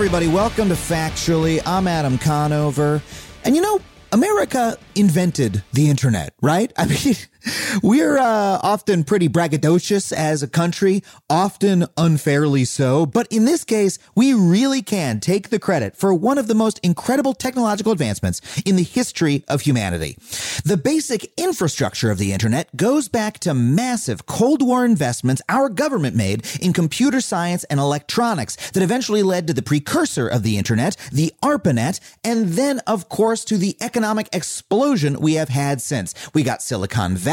everybody. Welcome to Factually. I'm Adam Conover. And you know, America invented the internet, right? I mean, we're uh, often pretty braggadocious as a country, often unfairly so. But in this case, we really can take the credit for one of the most incredible technological advancements in the history of humanity. The basic infrastructure of the internet goes back to massive Cold War investments our government made in computer science and electronics that eventually led to the precursor of the internet, the ARPANET, and then, of course, to the economic explosion we have had since. We got Silicon Valley,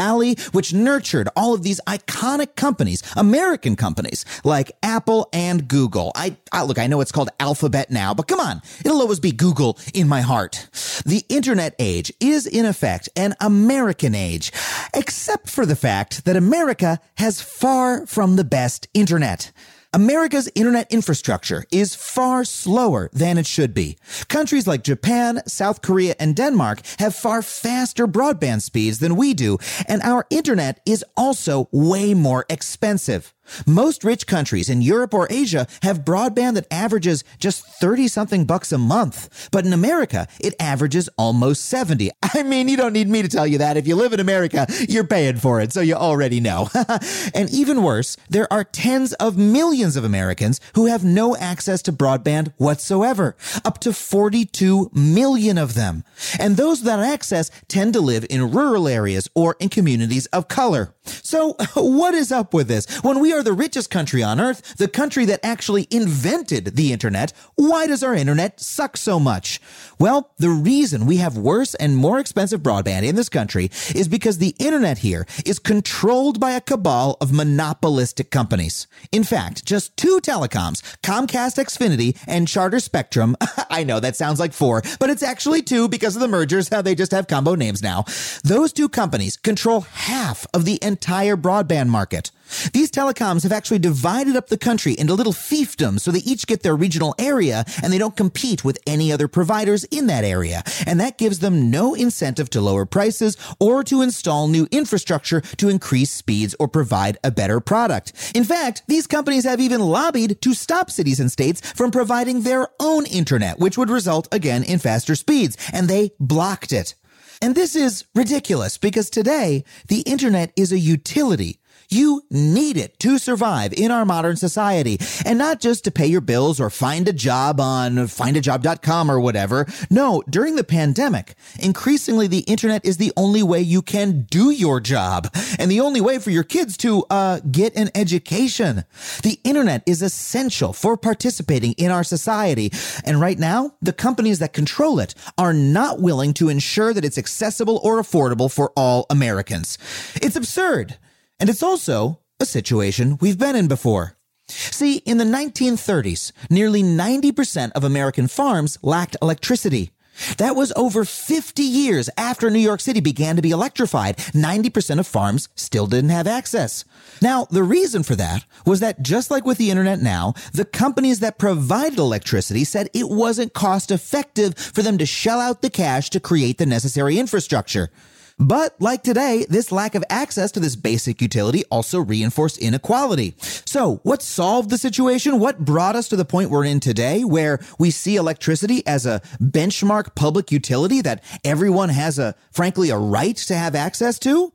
which nurtured all of these iconic companies, American companies like Apple and Google. I, I look, I know it's called Alphabet now, but come on, it'll always be Google in my heart. The internet age is in effect an American age, except for the fact that America has far from the best internet. America's internet infrastructure is far slower than it should be. Countries like Japan, South Korea, and Denmark have far faster broadband speeds than we do, and our internet is also way more expensive. Most rich countries in Europe or Asia have broadband that averages just 30 something bucks a month. But in America, it averages almost 70. I mean, you don't need me to tell you that. If you live in America, you're paying for it, so you already know. and even worse, there are tens of millions of Americans who have no access to broadband whatsoever. Up to 42 million of them. And those without access tend to live in rural areas or in communities of color. So, what is up with this? When we are the richest country on earth, the country that actually invented the internet, why does our internet suck so much? Well, the reason we have worse and more expensive broadband in this country is because the internet here is controlled by a cabal of monopolistic companies. In fact, just two telecoms, Comcast Xfinity and Charter Spectrum, I know that sounds like four, but it's actually two because of the mergers, how they just have combo names now. Those two companies control half of the entire broadband market. These telecoms have actually divided up the country into little fiefdoms so they each get their regional area and they don't compete with any other providers in that area. And that gives them no incentive to lower prices or to install new infrastructure to increase speeds or provide a better product. In fact, these companies have even lobbied to stop cities and states from providing their own internet, which would result again in faster speeds. And they blocked it. And this is ridiculous because today the internet is a utility. You need it to survive in our modern society and not just to pay your bills or find a job on findajob.com or whatever. No, during the pandemic, increasingly the internet is the only way you can do your job and the only way for your kids to uh, get an education. The internet is essential for participating in our society. And right now, the companies that control it are not willing to ensure that it's accessible or affordable for all Americans. It's absurd. And it's also a situation we've been in before. See, in the 1930s, nearly 90% of American farms lacked electricity. That was over 50 years after New York City began to be electrified. 90% of farms still didn't have access. Now, the reason for that was that just like with the internet now, the companies that provided electricity said it wasn't cost effective for them to shell out the cash to create the necessary infrastructure. But like today, this lack of access to this basic utility also reinforced inequality. So what solved the situation? What brought us to the point we're in today where we see electricity as a benchmark public utility that everyone has a, frankly, a right to have access to?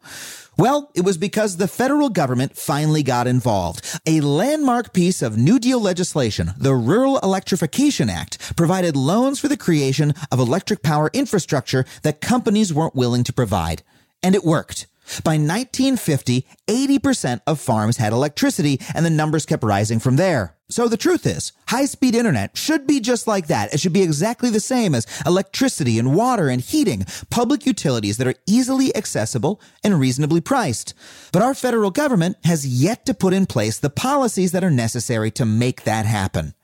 Well, it was because the federal government finally got involved. A landmark piece of New Deal legislation, the Rural Electrification Act, provided loans for the creation of electric power infrastructure that companies weren't willing to provide. And it worked. By 1950, 80% of farms had electricity, and the numbers kept rising from there. So the truth is, high speed internet should be just like that. It should be exactly the same as electricity and water and heating, public utilities that are easily accessible and reasonably priced. But our federal government has yet to put in place the policies that are necessary to make that happen.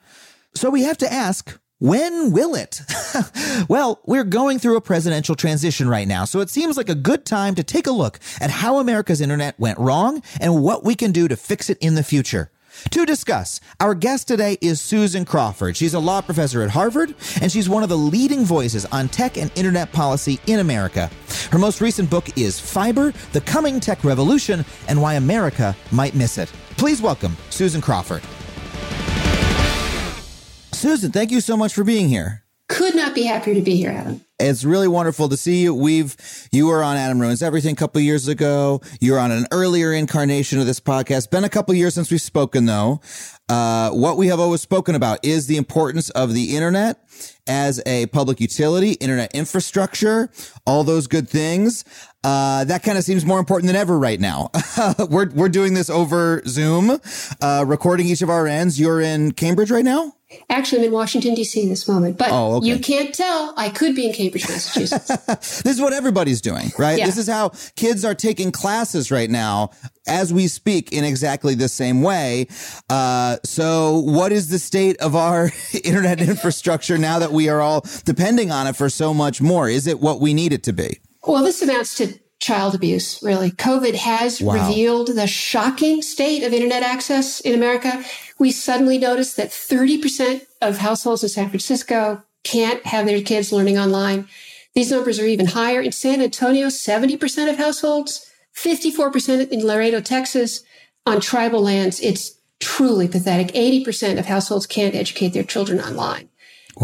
So we have to ask, when will it? well, we're going through a presidential transition right now, so it seems like a good time to take a look at how America's internet went wrong and what we can do to fix it in the future. To discuss, our guest today is Susan Crawford. She's a law professor at Harvard, and she's one of the leading voices on tech and internet policy in America. Her most recent book is Fiber The Coming Tech Revolution and Why America Might Miss It. Please welcome Susan Crawford. Susan, thank you so much for being here. Could not be happier to be here, Adam. It's really wonderful to see you. We've you were on Adam Ruins Everything a couple years ago. You were on an earlier incarnation of this podcast. Been a couple years since we've spoken though. Uh, what we have always spoken about is the importance of the internet as a public utility, internet infrastructure, all those good things. Uh, that kind of seems more important than ever right now. we're we're doing this over Zoom, uh, recording each of our ends. You're in Cambridge right now. Actually, I'm in Washington, D.C. in this moment, but Oh, okay. you can't tell. I could be in Cambridge, Massachusetts. this is what everybody's doing, right? Yeah. This is how kids are taking classes right now as we speak in exactly the same way. Uh, so what is the state of our internet infrastructure now that we are all depending on it for so much more? Is it what we need it to be? well, this amounts to child abuse, really. COVID has Wow. revealed the shocking state of internet access in America. We suddenly noticed that 30% of households in San Francisco can't have their kids learning online. These numbers are even higher. In San Antonio, 70% of households, 54% in Laredo, Texas. On tribal lands, it's truly pathetic. 80% of households can't educate their children online.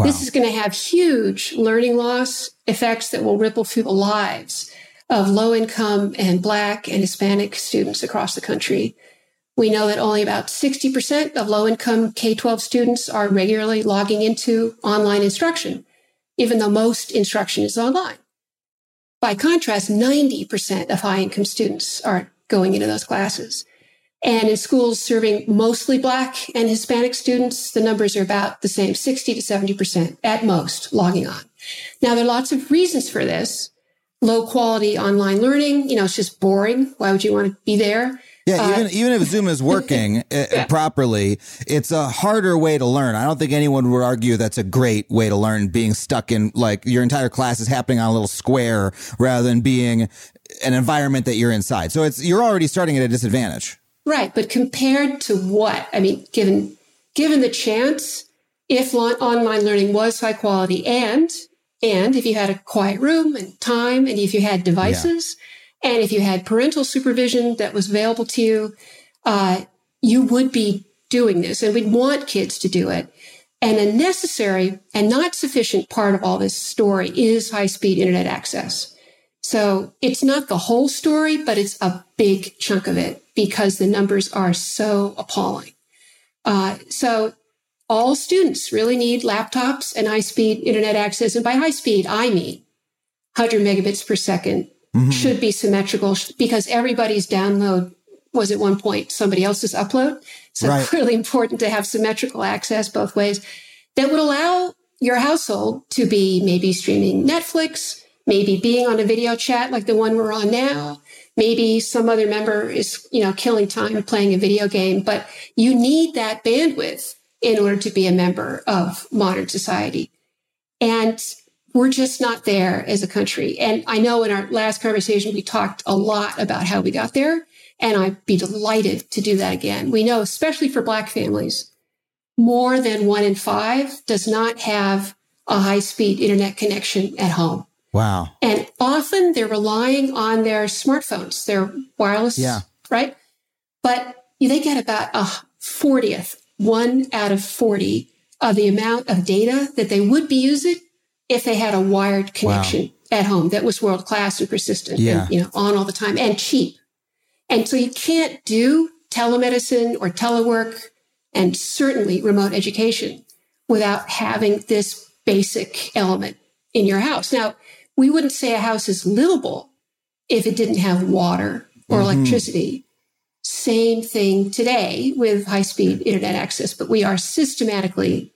This is going to have huge learning loss effects that will ripple through the lives of low income and Black and Hispanic students across the country. We know that only about 60% of low income K 12 students are regularly logging into online instruction, even though most instruction is online. By contrast, 90% of high income students are going into those classes. And in schools serving mostly Black and Hispanic students, the numbers are about the same 60 to 70% at most logging on. Now, there are lots of reasons for this. Low quality online learning, you know, it's just boring. Why would you want to be there? Yeah, even even if Zoom is working uh, properly, it's a harder way to learn. I don't think anyone would argue that's a great way to learn. Being stuck in like your entire class is happening on a little square rather than being an environment that you're inside. So it's you're already starting at a disadvantage. Right, but compared to what? I mean, given given the chance, if online learning was high quality, and and if you had a quiet room and time, and if you had devices, and if you had parental supervision that was available to you, uh, you would be doing this, and we'd want kids to do it. And a necessary and not sufficient part of all this story is high speed internet access. So it's not the whole story, but it's a big chunk of it because the numbers are so appalling. Uh, so all students really need laptops and high speed internet access. And by high speed, I mean 100 megabits per 2nd mm-hmm. should be symmetrical because everybody's download was at one point somebody else's upload. So Right. clearly important to have symmetrical access both ways that would allow your household to be maybe streaming Netflix, maybe being on a video chat like the one we're on now. Maybe some other member is, you know, killing time playing a video game, but you need that bandwidth in order to be a member of modern society. And we're just not there as a country. And I know in our last conversation, we talked a lot about how we got there. And I'd be delighted to do that again. We know, especially for Black families, more than one in five does not have a high speed internet connection at home. Wow. And often they're relying on their smartphones, their wireless, Yeah. right? But they get about a 40th, one out of 40 of the amount of data that they would be using if they had a wired connection at home that was world class and persistent Yeah. and, you know, on all the time and cheap. And so you can't do telemedicine or telework and certainly remote education without having this basic element in your house. Now, we wouldn't say a house is livable if it didn't have water or mm-hmm. electricity. Same thing today with high speed internet access, but we are systematically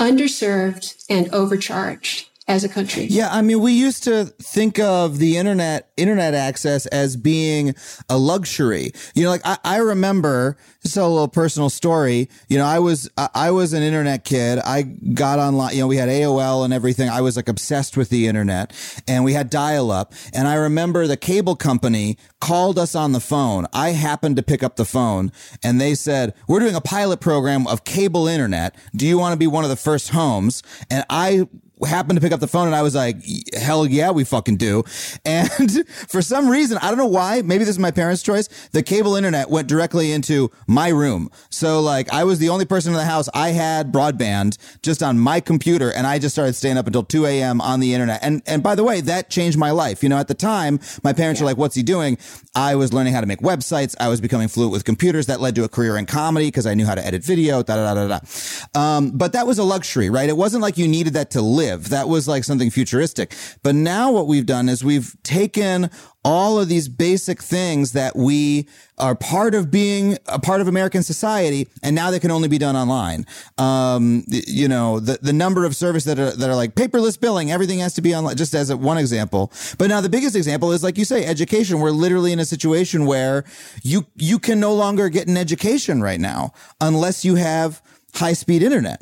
underserved and overcharged. As a country. Yeah, I mean, we used to think of the internet internet access as being a luxury. You know, like I, I remember just a little personal story. You know, I was I, I was an internet kid. I got online. You know, we had AOL and everything. I was like obsessed with the internet, and we had dial up. And I remember the cable company called us on the phone. I happened to pick up the phone, and they said, "We're doing a pilot program of cable internet. Do you want to be one of the first homes?" And I happened to pick up the phone and I was like, hell yeah, we fucking do. And for some reason, I don't know why, maybe this is my parents' choice. The cable internet went directly into my room. So like I was the only person in the house. I had broadband just on my computer and I just started staying up until 2 a.m. on the internet. And, and by the way, that changed my life. You know, at the time, my parents were like, what's he doing? I was learning how to make websites. I was becoming fluent with computers. That led to a career in comedy because I knew how to edit video, da da da da da. Um, but that was a luxury, right? It wasn't like you needed that to live. That was like something futuristic. But now what we've done is we've taken all of these basic things that we are part of being a part of American society, and now they can only be done online. Um, you know, the, the number of services that are, that are like paperless billing, everything has to be online, just as a, one example. But now the biggest example is, like you say, education. We're literally in a situation where you, you can no longer get an education right now unless you have high speed internet.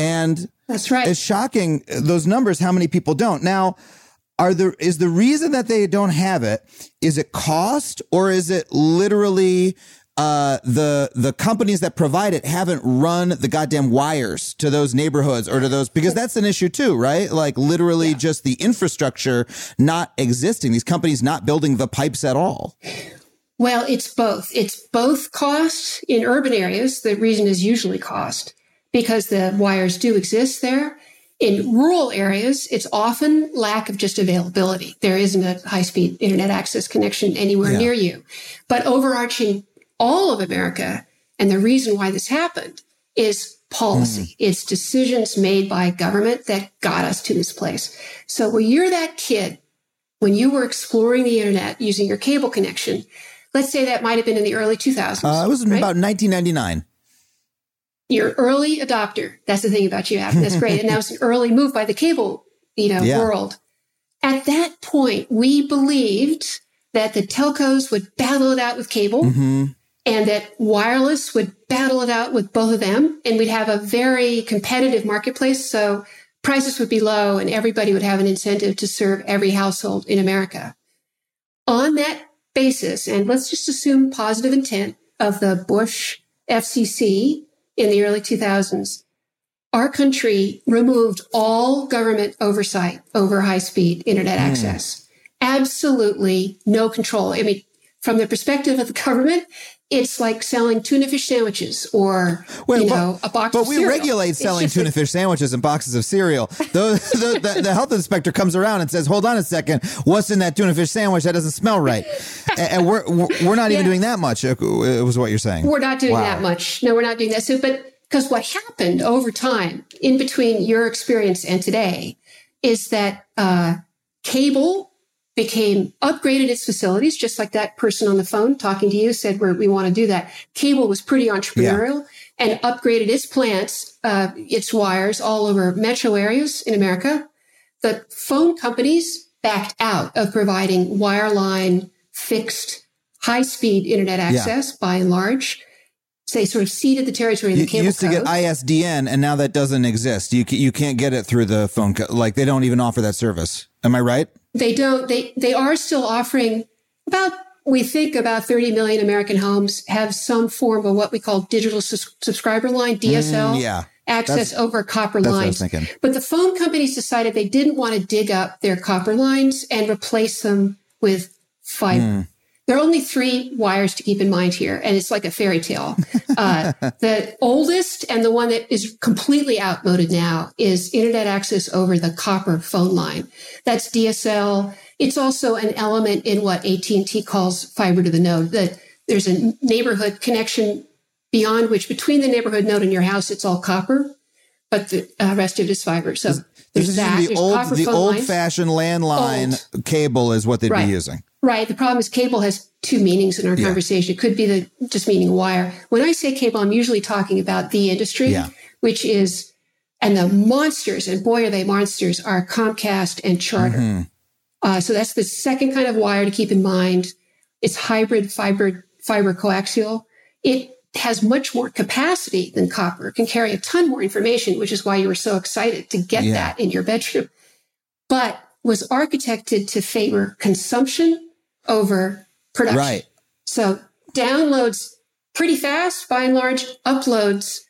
And That's right. it's shocking those numbers, how many people don't. Now, are the is the reason that they don't have it is it cost or is it literally uh, the the companies that provide it haven't run the goddamn wires to those neighborhoods or to those because that's an issue too, right? Like literally just the infrastructure not existing. These companies not building the pipes at all. Well, it's both. It's both cost in urban areas. The reason is usually cost because the wires do exist there. In rural areas, it's often lack of just availability. There isn't a high speed internet access connection anywhere Yeah. near you. But overarching all of America, and the reason why this happened is policy. It's decisions made by government that got us to this place. So when you're that kid, when you were exploring the internet using your cable connection, let's say that might have been in the early 2000s. Uh, it was right? about 1999. You're early adopter. That's the thing about you, Adam. That's great. and that was an early move by the cable, you know, Yeah. world. At that point, we believed that the telcos would battle it out with cable hmm and that wireless would battle it out with both of them. And we'd have a very competitive marketplace. So prices would be low and everybody would have an incentive to serve every household in America. On that basis, and let's just assume positive intent of the Bush FCC in the early 2000s, our country removed all government oversight over high speed internet mm. access. Absolutely no control. I mean, from the perspective of the government, it's like selling tuna fish sandwiches or, Well, you but- know, a box But we cereal. regulate selling tuna a- fish sandwiches and boxes of cereal. The, the, the, the health inspector comes around and says, "Hold on a second, what's in that tuna fish sandwich? That doesn't smell right." and, we're we're not even Yeah. doing that much. uh, It was what you're saying. We're not doing Wow. that much. No, we're not doing that. So, but because what happened over time in between your experience and today is that uh, cable became upgraded its facilities, just like that person on the phone talking to you said, We're, we want to do that. Cable was pretty entrepreneurial and upgraded its plants, uh, its wires all over metro areas in America. The phone companies backed out of providing wireline fixed high speed internet access by and large. So they sort of ceded the territory of the You cable used to get. ISDN, and now that doesn't exist. You you can't get it through the phone. Co- like they don't even offer that service. Am I right? They don't they they are still offering about we think about 30 million american homes have some form of what we call digital sus- subscriber line dsl Mm, yeah, access over copper that's I was lines. but the phone companies decided they didn't want to dig up their copper lines and replace them with fiber. Hmm. There are only three wires to keep in mind here, and it's like a fairy tale. Uh, the oldest and the one that is completely outmoded now is internet access over the copper phone line. That's DSL. It's also an element in what AT&T calls fiber to the node. That there's a neighborhood connection beyond which between the neighborhood node and your house, it's all copper, but the uh, rest of it is fiber. So This there's is that. the There's old, the old-fashioned landline cable is what they'd Right. be using. Right. The problem is cable has two meanings in our Yeah. conversation. It could be the just meaning wire. When I say cable, I'm usually talking about the industry, Yeah. which is And the monsters, and boy, are they monsters, are Comcast and Charter. Mm-hmm. Uh, so that's the second kind of wire to keep in mind. It's hybrid fiber, fiber coaxial. It has much more capacity than copper, it can carry a ton more information, which is why you were so excited to get Yeah. that in your bedroom. But was architected to favor consumption over production. Right. So downloads pretty fast by and large, uploads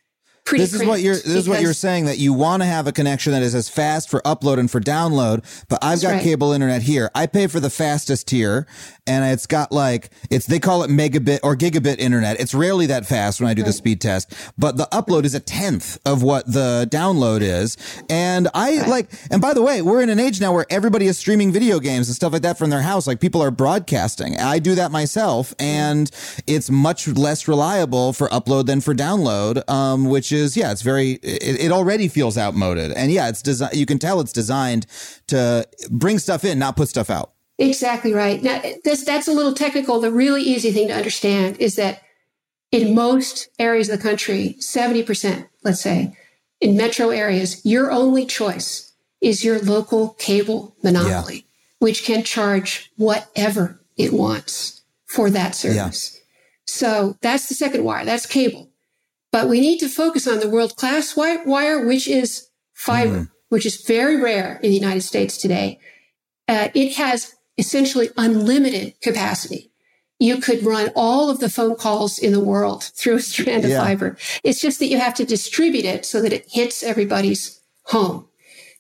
pretty This is what you're. This is what you're saying that you want to have a connection that is as fast for upload and for download. But I've got right. cable internet here. I pay for the fastest tier, and it's got like it's they call it megabit or gigabit internet. It's rarely that fast when I do the speed test, but the upload is a tenth of what the download is. And I like. And by the way, we're in an age now where everybody is streaming video games and stuff like that from their house. Like people are broadcasting. I do that myself, and it's much less reliable for upload than for download. Um, which is yeah, it's very. It, it already feels outmoded, and yeah, it's designed. You can tell it's designed to bring stuff in, not put stuff out. Exactly right. Now, this, that's a little technical. The really easy thing to understand is that in most areas of the country, 70%, let's say, in metro areas, your only choice is your local cable monopoly, which can charge whatever it wants for that service. So that's the second wire. That's cable. But we need to focus on the world class wi- wire, which is fiber, which is very rare in the United States today. Uh, it has essentially unlimited capacity. You could run all of the phone calls in the world through a strand of Yeah. fiber. It's just that you have to distribute it so that it hits everybody's home.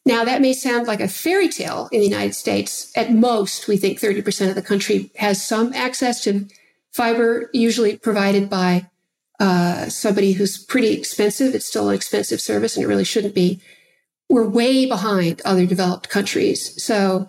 Now, that may sound like a fairy tale in the United States. At most, we think 30% of the country has some access to fiber, usually provided by uh, somebody who's pretty expensive. It's still an expensive service and it really shouldn't be. We're way behind other developed countries. So,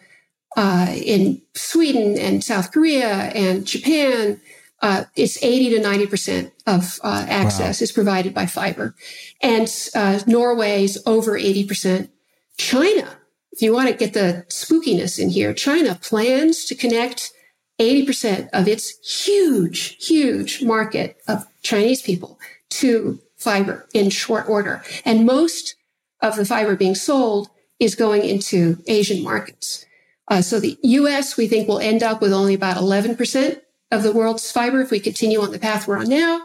uh, in Sweden and South Korea and Japan, uh, it's 80 to 90% of uh, access is provided by fiber. And uh, Norway's over 80%. China, if you want to get the spookiness in here, China plans to connect 80% of its huge, huge market of Chinese people to fiber in short order. And most of the fiber being sold is going into Asian markets. Uh, so the US, we think, will end up with only about 11% of the world's fiber if we continue on the path we're on now.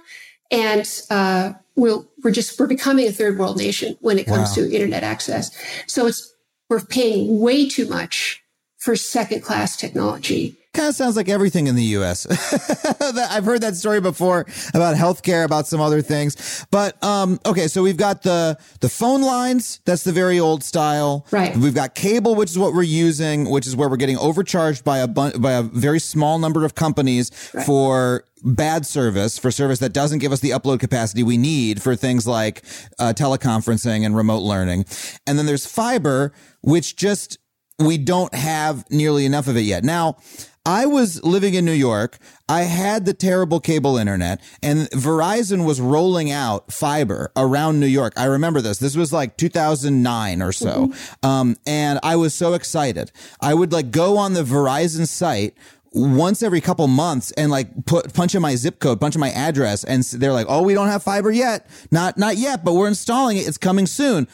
And uh, we'll, we're just, we're becoming a third world nation when it comes Wow. to internet access. So it's, we're paying way too much for second class technology. Kind of sounds like everything in the U.S. I've heard that story before about healthcare, about some other things. But um, okay, so we've got the the phone lines. That's the very old style. Right. We've got cable, which is what we're using, which is where we're getting overcharged by a bun- by a very small number of companies for bad service, for service that doesn't give us the upload capacity we need for things like uh, teleconferencing and remote learning. And then there's fiber, which just we don't have nearly enough of it yet. Now, I was living in New York. I had the terrible cable internet and Verizon was rolling out fiber around New York. I remember this. This was like 2009 or so. Um, and I was so excited. I would like go on the Verizon site once every couple months and like put punch in my zip code, punch in my address, and they're like, "Oh, we don't have fiber yet. Not not yet, but we're installing it. It's coming soon."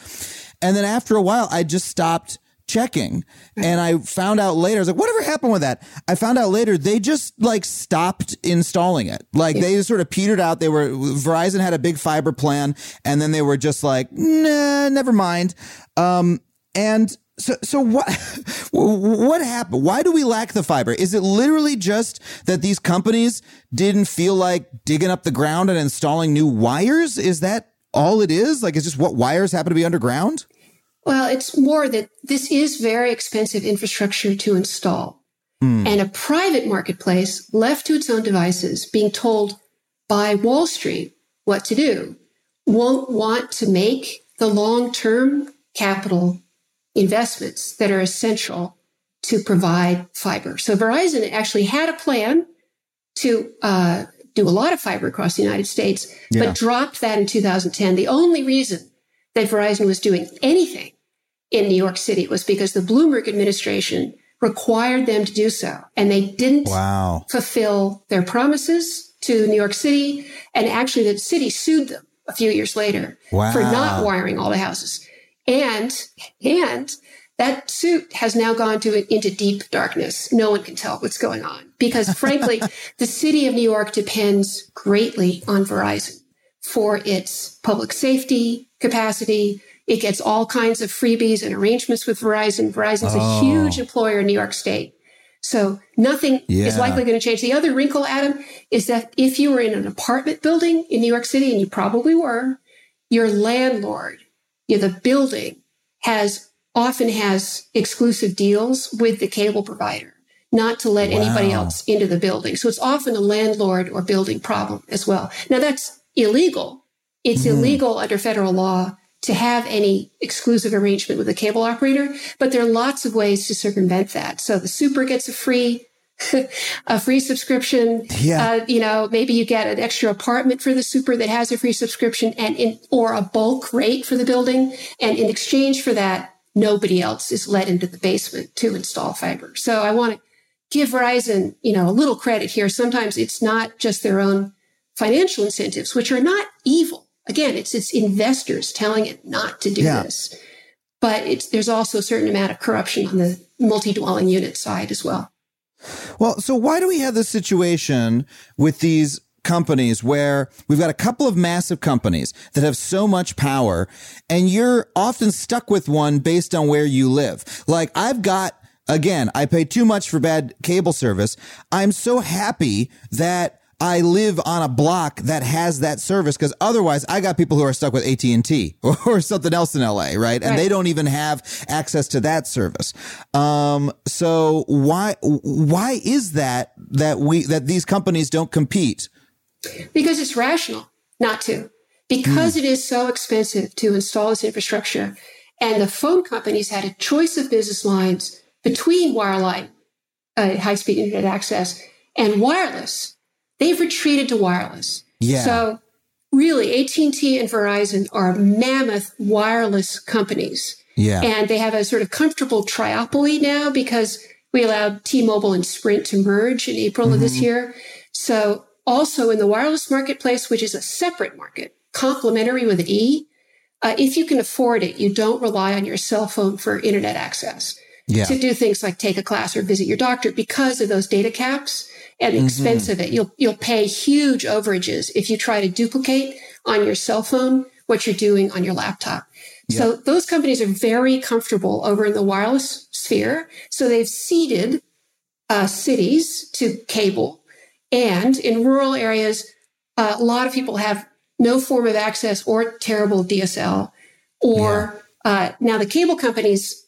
And then after a while, I just stopped checking, and I found out later. I was like, "Whatever happened with that?" I found out later they just like stopped installing it. Like they sort of petered out. They were Verizon had a big fiber plan, and then they were just like, "Nah, never mind." Um, and so, so what, what happened? Why do we lack the fiber? Is it literally just that these companies didn't feel like digging up the ground and installing new wires? Is that all it is? Like, it's just what wires happen to be underground? Well, it's more that this is very expensive infrastructure to install. And a private marketplace left to its own devices, being told by Wall Street what to do, won't want to make the long term capital investments that are essential to provide fiber. So Verizon actually had a plan to uh, do a lot of fiber across the United States, Yeah. but dropped that in 2010. The only reason that Verizon was doing anything in New York City was because the Bloomberg administration required them to do so. And they didn't Wow. fulfill their promises to New York City. And actually, the city sued them a few years later for not wiring all the houses. And, and that suit has now gone to into deep darkness. No one can tell what's going on because frankly, the city of New York depends greatly on Verizon for its public safety capacity. It gets all kinds of freebies and arrangements with Verizon. Verizon's Oh. a huge employer in New York State. So nothing is likely going to change. The other wrinkle, Adam, is that if you were in an apartment building in New York City, and you probably were, your landlord, you know, the building has often has exclusive deals with the cable provider, not to let anybody else into the building. So it's often a landlord or building problem as well. Now that's illegal. It's mm-hmm. illegal under federal law to have any exclusive arrangement with a cable operator, but there are lots of ways to circumvent that. So the super gets a free a free subscription. Yeah. Uh, you know, maybe you get an extra apartment for the super that has a free subscription and in, or a bulk rate for the building. And in exchange for that, nobody else is let into the basement to install fiber. So I want to give Verizon, you know, a little credit here. Sometimes it's not just their own financial incentives, which are not evil. Again, it's it's investors telling it not to do Yeah. this. But it's there's also a certain amount of corruption on the multi-dwelling unit side as well. Well, so why do we have this situation with these companies where we've got a couple of massive companies that have so much power and you're often stuck with one based on where you live? Like I've got, again, I pay too much for bad cable service. I'm so happy that I live on a block that has that service because otherwise I got people who are stuck with AT&T or, or something else in LA, right? And they don't even have access to that service. Um, so why, why is that, that we, that these companies don't compete? Because it's rational not to. Because it is so expensive to install this infrastructure. And the phone companies had a choice of business lines between wireline, uh, high speed internet access, and wireless. They've retreated to wireless. Yeah. So really, AT&T and Verizon are mammoth wireless companies. Yeah. And they have a sort of comfortable triopoly now because we allowed T-Mobile and Sprint to merge in April of this year. So also in the wireless marketplace, which is a separate market, complementary with an E, uh, if you can afford it, you don't rely on your cell phone for internet access yeah. to do things like take a class or visit your doctor because of those data caps and the expense of it. You'll you'll pay huge overages if you try to duplicate on your cell phone what you're doing on your laptop. So those companies are very comfortable over in the wireless sphere. So they've ceded uh, cities to cable, and in rural areas, uh, a lot of people have no form of access or terrible DSL. Or uh, now the cable companies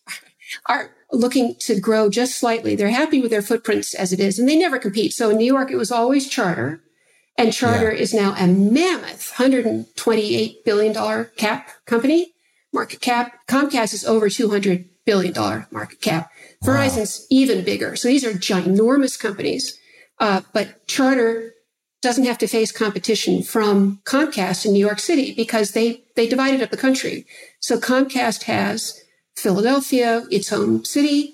are looking to grow just slightly. They're happy with their footprints as it is, and they never compete. So in New York, it was always Charter, and Charter Yeah. is now a mammoth $128 billion cap company, market cap. Comcast is over $200 billion market cap. Verizon's even bigger. So these are ginormous companies. Uh, but Charter doesn't have to face competition from Comcast in New York City because they, they divided up the country. So Comcast has Philadelphia, its home city,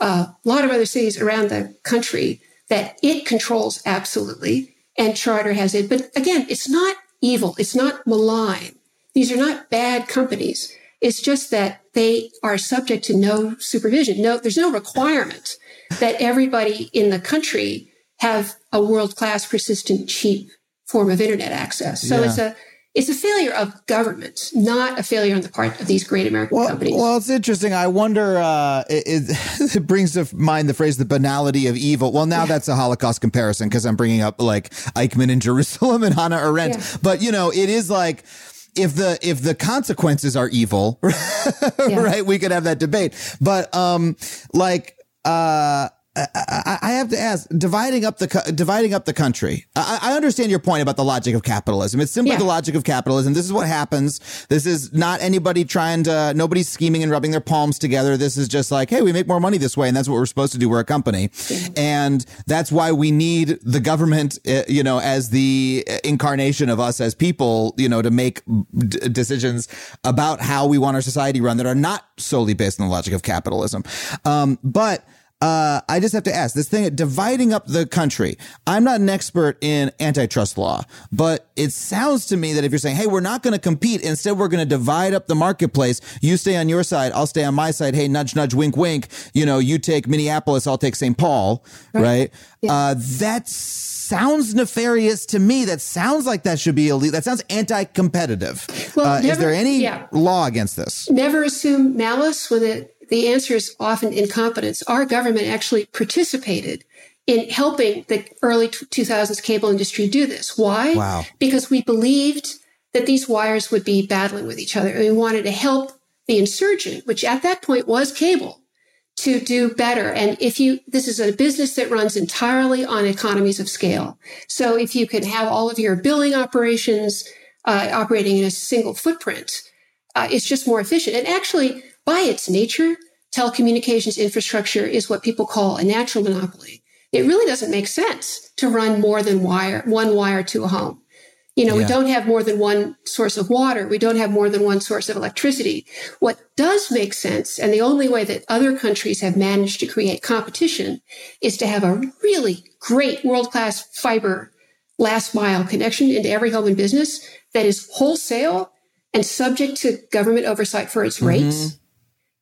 uh, a lot of other cities around the country that it controls absolutely, and Charter has it. But again, it's not evil. It's not malign. These are not bad companies. It's just that they are subject to no supervision. No, there's no requirement that everybody in the country have a world-class, persistent, cheap form of internet access. So Yeah. it's a it's a failure of government, not a failure on the part of these great American Well, companies. well, it's interesting. I wonder. Uh, it, it, it brings to mind the phrase "the banality of evil." Well, now that's a Holocaust comparison because I'm bringing up like Eichmann in Jerusalem and Hannah Arendt. Yeah. But you know, it is like if the if the consequences are evil, right? We could have that debate. But um, like uh. I, I I have to ask, dividing up the dividing up the country. I, I understand your point about the logic of capitalism. It's simply Yeah. the logic of capitalism. This is what happens. This is not anybody trying to. Nobody's scheming and rubbing their palms together. This is just like, hey, we make more money this way, and that's what we're supposed to do. We're a company, and that's why we need the government, uh, you know, as the incarnation of us as people, you know, to make d- decisions about how we want our society run that are not solely based on the logic of capitalism. Um, but uh, I just have to ask this thing dividing up the country. I'm not an expert in antitrust law, but it sounds to me that if you're saying, "Hey, we're not going to compete, instead we're going to divide up the marketplace. You stay on your side, I'll stay on my side. Hey, nudge, nudge, wink, wink. You know, you take Minneapolis, I'll take St. Paul, right? right? Yeah. Uh, that sounds nefarious to me. That sounds like that should be illegal. That sounds anti-competitive. Well, uh, never, is there any yeah. law against this? Never assume malice when it the answer is often incompetence. Our government actually participated in helping the early 2000s cable industry do this. Why? Wow. Because we believed that these wires would be battling with each other. And we wanted to help the insurgent, which at that point was cable, to do better. And if you, this is a business that runs entirely on economies of scale. So if you can have all of your billing operations uh, operating in a single footprint, uh, it's just more efficient. And actually, by its nature, telecommunications infrastructure is what people call a natural monopoly. It really doesn't make sense to run more than wire, one wire to a home. You know, yeah. we don't have more than one source of water. We don't have more than one source of electricity. What does make sense, and the only way that other countries have managed to create competition is to have a really great world class fiber last mile connection into every home and business that is wholesale and subject to government oversight for its mm-hmm. rates.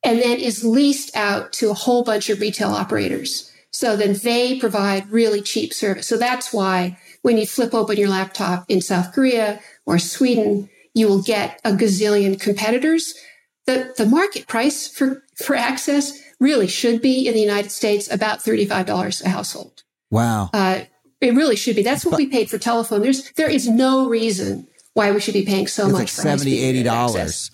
And then is leased out to a whole bunch of retail operators. So then they provide really cheap service. So that's why when you flip open your laptop in South Korea or Sweden, you will get a gazillion competitors. The, the market price for, for access really should be in the United States about $35 a household. Wow. Uh, it really should be. That's what we paid for telephone. There's, there is no reason why we should be paying so much like for 70 $80. Access.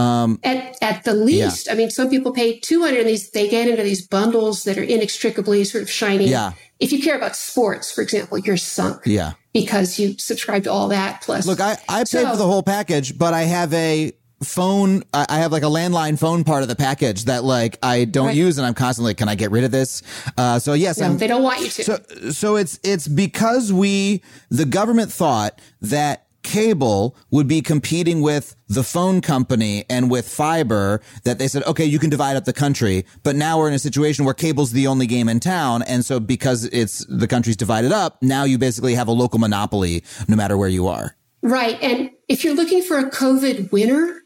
Um, at, at the least, yeah. I mean, some people pay 200 and these, they get into these bundles that are inextricably sort of shiny. Yeah. If you care about sports, for example, you're sunk. Yeah. Because you subscribe to all that plus. Look, I, I paid so, for the whole package, but I have a phone i have like a landline phone part of the package that like i don't right. use and i'm constantly can i get rid of this uh, so yes no, they don't want you to so so it's it's because we the government thought that cable would be competing with the phone company and with fiber that they said, okay, you can divide up the country. But now we're in a situation where cable's the only game in town. And so because it's the country's divided up, now you basically have a local monopoly no matter where you are. Right. And if you're looking for a COVID winner,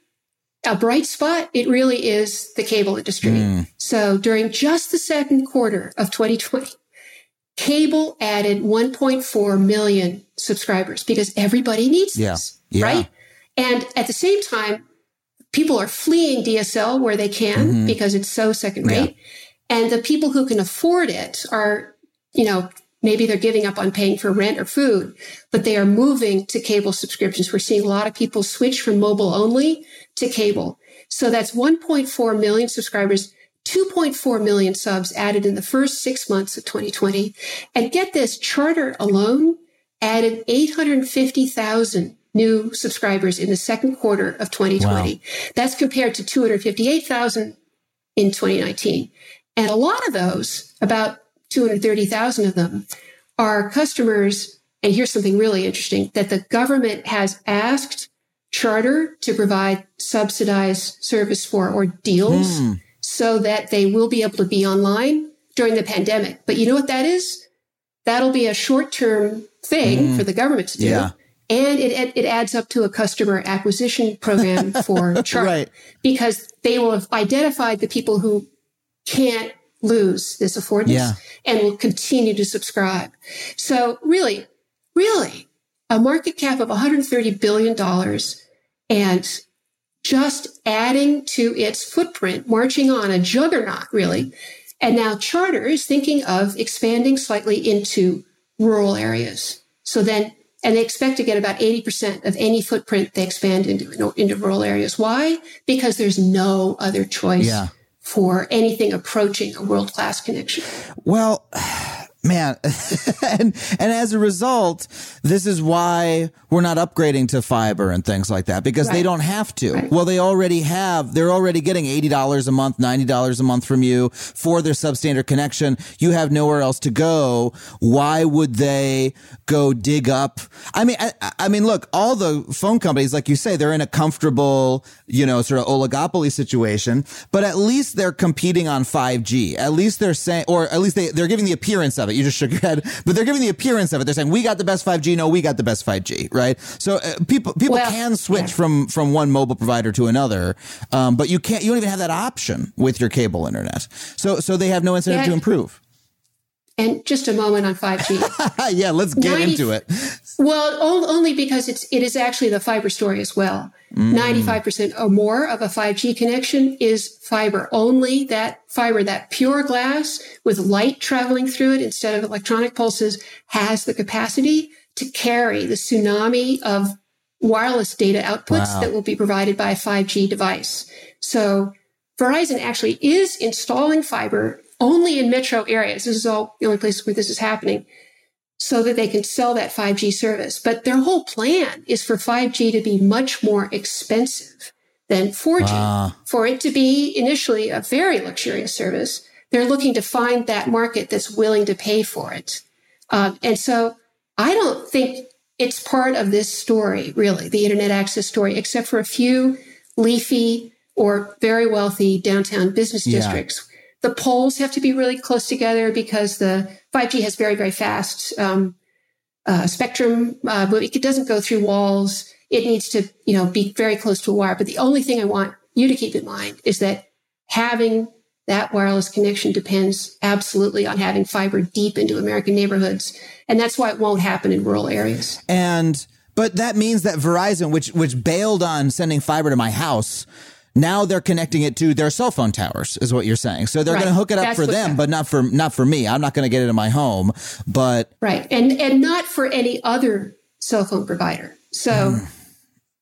a bright spot, it really is the cable industry. Mm. So during just the second quarter of 2020, Cable added 1.4 million subscribers because everybody needs yeah. this, yeah. right? And at the same time, people are fleeing DSL where they can mm-hmm. because it's so second rate. Yeah. And the people who can afford it are, you know, maybe they're giving up on paying for rent or food, but they are moving to cable subscriptions. We're seeing a lot of people switch from mobile only to cable. So that's 1.4 million subscribers 2.4 million subs added in the first six months of 2020. And get this, Charter alone added 850,000 new subscribers in the second quarter of 2020. Wow. That's compared to 258,000 in 2019. And a lot of those, about 230,000 of them, are customers. And here's something really interesting that the government has asked Charter to provide subsidized service for or deals. Mm so that they will be able to be online during the pandemic. But you know what that is? That'll be a short term thing mm, for the government to do. Yeah. And it, it adds up to a customer acquisition program for Charter right. because they will have identified the people who can't lose this affordance yeah. and will continue to subscribe. So really, really a market cap of $130 billion and just adding to its footprint, marching on a juggernaut, really. And now Charter is thinking of expanding slightly into rural areas. So then, and they expect to get about 80% of any footprint they expand into, into rural areas. Why? Because there's no other choice yeah. for anything approaching a world class connection. Well, man and and as a result this is why we're not upgrading to fiber and things like that because right. they don't have to. Right. well they already have they're already getting $80 a month $90 a month from you for their substandard connection. You have nowhere else to go. Why would they go dig up? I mean i, I mean look all the phone companies like you say they're in a comfortable you know sort of oligopoly situation but at least they're competing on 5g at least they're saying or at least they, they're giving the appearance of it you just shook your head, but they're giving the appearance of it. They're saying we got the best 5G. No, we got the best 5G, right? So uh, people people well, can switch yeah. from from one mobile provider to another, um, but you can't. You don't even have that option with your cable internet. So so they have no incentive yeah. to improve. And just a moment on 5G. yeah, let's get 90, into it. Well, only because it's it is actually the fiber story as well. Mm. 95% or more of a 5G connection is fiber. Only that fiber, that pure glass with light traveling through it instead of electronic pulses has the capacity to carry the tsunami of wireless data outputs wow. that will be provided by a 5G device. So Verizon actually is installing fiber only in metro areas. This is all the only places where this is happening so that they can sell that 5G service. But their whole plan is for 5G to be much more expensive than 4G. Uh. For it to be initially a very luxurious service, they're looking to find that market that's willing to pay for it. Um, and so I don't think it's part of this story, really, the internet access story, except for a few leafy or very wealthy downtown business yeah. districts the poles have to be really close together because the 5G has very, very fast um, uh, spectrum, uh, but it doesn't go through walls. It needs to, you know, be very close to a wire. But the only thing I want you to keep in mind is that having that wireless connection depends absolutely on having fiber deep into American neighborhoods. And that's why it won't happen in rural areas. And, but that means that Verizon, which, which bailed on sending fiber to my house, now they're connecting it to their cell phone towers, is what you're saying. So they're right. going to hook it up That's for them, but not for not for me. I'm not going to get it in my home, but right, and and not for any other cell phone provider. So mm.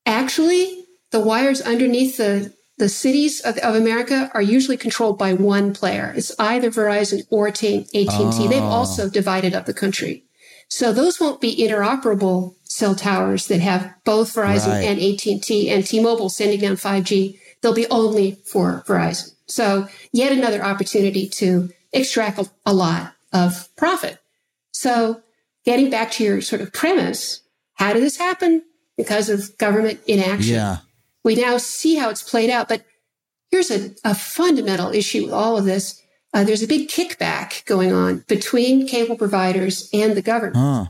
actually, the wires underneath the the cities of, of, America are usually controlled by one player. It's either Verizon or AT&T. Oh. They've also divided up the country. So those won't be interoperable cell towers that have both Verizon right. and AT&T and T-Mobile sending down 5G they'll be only for Verizon. So yet another opportunity to extract a, a lot of profit. So getting back to your sort of premise, how did this happen? Because of government inaction. Yeah. We now see how it's played out, but here's a, a fundamental issue with all of this. Uh, there's a big kickback going on between cable providers and the government. Huh.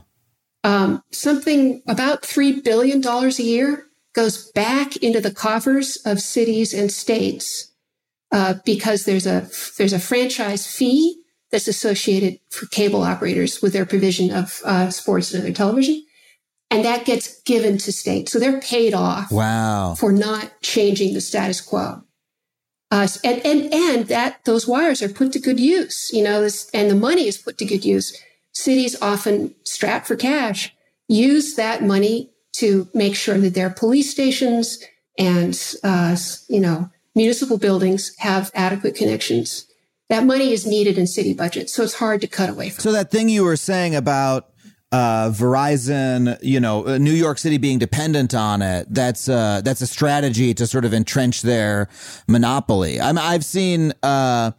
Um, something about $3 billion a year goes back into the coffers of cities and states uh, because there's a there's a franchise fee that's associated for cable operators with their provision of uh, sports and other television, and that gets given to states. So they're paid off. Wow. For not changing the status quo. Uh, and, and, and that those wires are put to good use, you know, this, and the money is put to good use. Cities often strapped for cash use that money to make sure that their police stations and, uh, you know, municipal buildings have adequate connections. That money is needed in city budgets, so it's hard to cut away from. So that thing you were saying about uh, Verizon, you know, uh, New York City being dependent on it. That's uh, that's a strategy to sort of entrench their monopoly. i have seen, uh,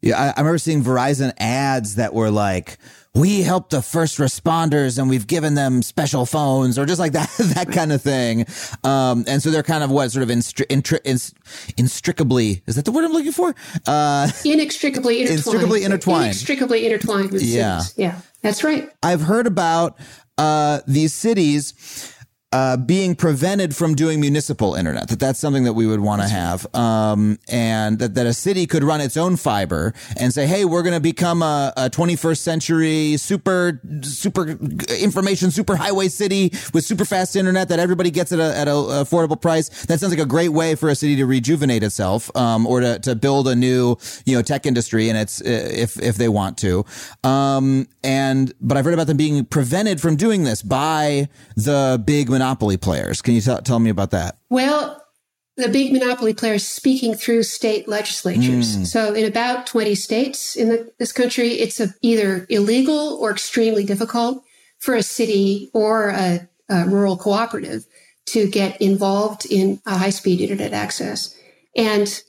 yeah, I, I remember seeing Verizon ads that were like, we help the first responders and we've given them special phones or just like that, that kind of thing. Um, and so they're kind of what sort of instri- intri- inextricably, is that the word I'm looking for? Uh, inextricably intertwined. Inextricably intertwined. Inextricably intertwined with yeah. cities. Yeah, that's right. I've heard about, uh, these cities uh, being prevented from doing municipal internet. That that's something that we would want to have, um, and that, that a city could run its own fiber and say, "Hey, we're going to become a, a 21st century super super information super highway city with super fast internet that everybody gets at a at an affordable price." That sounds like a great way for a city to rejuvenate itself, um, or to, to build a new you know tech industry, and it's if if they want to. Um, and but I've heard about them being prevented from doing this by the big monopoly players. Can you t- tell me about that? Well, the big monopoly players speaking through state legislatures. Mm. So in about 20 states in the, this country, it's a, either illegal or extremely difficult for a city or a, a rural cooperative to get involved in a high speed internet access. And,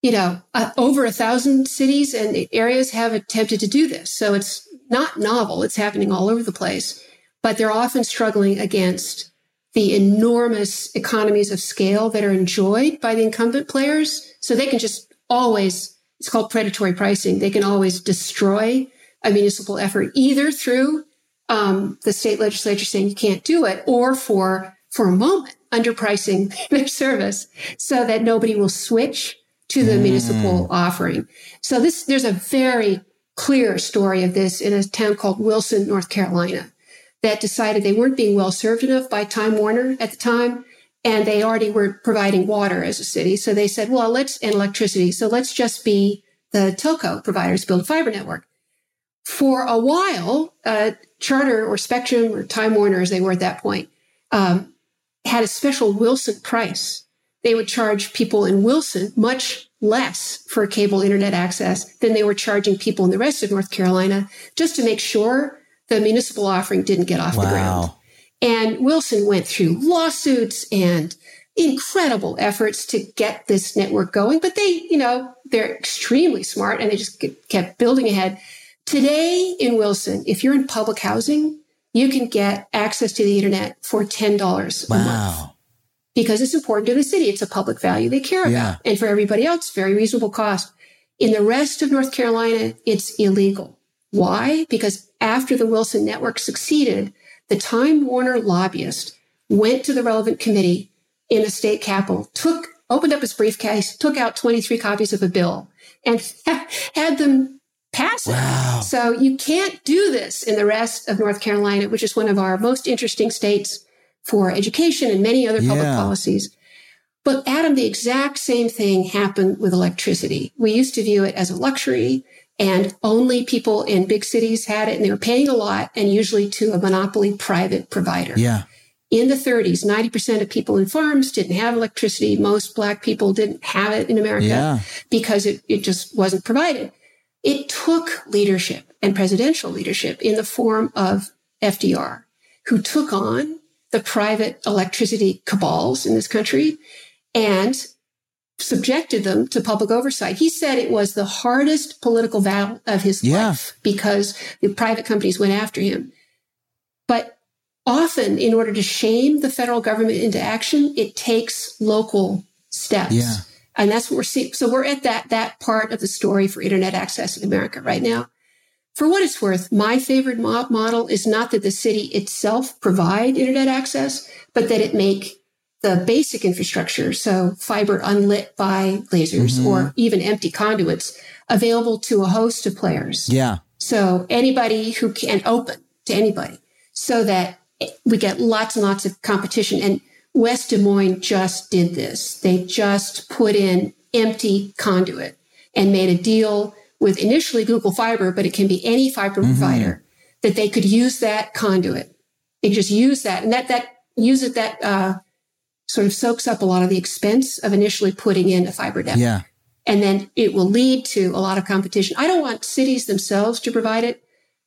you know, uh, over a thousand cities and areas have attempted to do this. So it's not novel. It's happening all over the place, but they're often struggling against the enormous economies of scale that are enjoyed by the incumbent players. So they can just always, it's called predatory pricing. They can always destroy a municipal effort either through um, the state legislature saying you can't do it or for, for a moment underpricing their service so that nobody will switch to the mm. municipal offering. So this, there's a very clear story of this in a town called Wilson, North Carolina that decided they weren't being well served enough by Time Warner at the time. And they already were providing water as a city. So they said, well, let's, and electricity. So let's just be the telco providers, build a fiber network. For a while, uh, Charter or Spectrum or Time Warner, as they were at that point, um, had a special Wilson price. They would charge people in Wilson much less for cable internet access than they were charging people in the rest of North Carolina, just to make sure the municipal offering didn't get off wow. the ground. And Wilson went through lawsuits and incredible efforts to get this network going, but they, you know, they're extremely smart and they just kept building ahead. Today in Wilson, if you're in public housing, you can get access to the internet for $10 wow. a month. Because it's important to the city. It's a public value they care yeah. about. And for everybody else, very reasonable cost. In the rest of North Carolina, it's illegal. Why? Because after the Wilson network succeeded, the Time Warner lobbyist went to the relevant committee in the state capitol, took, opened up his briefcase, took out 23 copies of a bill and had them pass it. Wow. So you can't do this in the rest of North Carolina, which is one of our most interesting states for education and many other public yeah. policies. But Adam, the exact same thing happened with electricity. We used to view it as a luxury and only people in big cities had it and they were paying a lot and usually to a monopoly private provider. Yeah. In the 30s, 90% of people in farms didn't have electricity. Most black people didn't have it in America yeah. because it, it just wasn't provided. It took leadership and presidential leadership in the form of FDR, who took on the private electricity cabals in this country and subjected them to public oversight. He said it was the hardest political battle of his yeah. life because the private companies went after him. But often, in order to shame the federal government into action, it takes local steps. Yeah. And that's what we're seeing. So we're at that, that part of the story for internet access in America right now. For what it's worth, my favorite model is not that the city itself provide internet access, but that it make the basic infrastructure, so fiber unlit by lasers mm-hmm. or even empty conduits, available to a host of players. Yeah. So anybody who can open to anybody so that we get lots and lots of competition. And West Des Moines just did this. They just put in empty conduit and made a deal with initially Google Fiber, but it can be any fiber mm-hmm. provider that they could use that conduit. They just use that and that, that use it that, uh, sort of soaks up a lot of the expense of initially putting in a fiber network. Yeah. And then it will lead to a lot of competition. I don't want cities themselves to provide it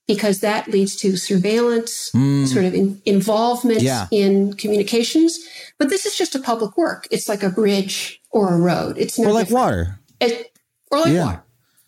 because that leads to surveillance, mm. sort of in, involvement yeah. in communications. But this is just a public work. It's like a bridge or a road. It's no or like different. water. It, or like yeah. water.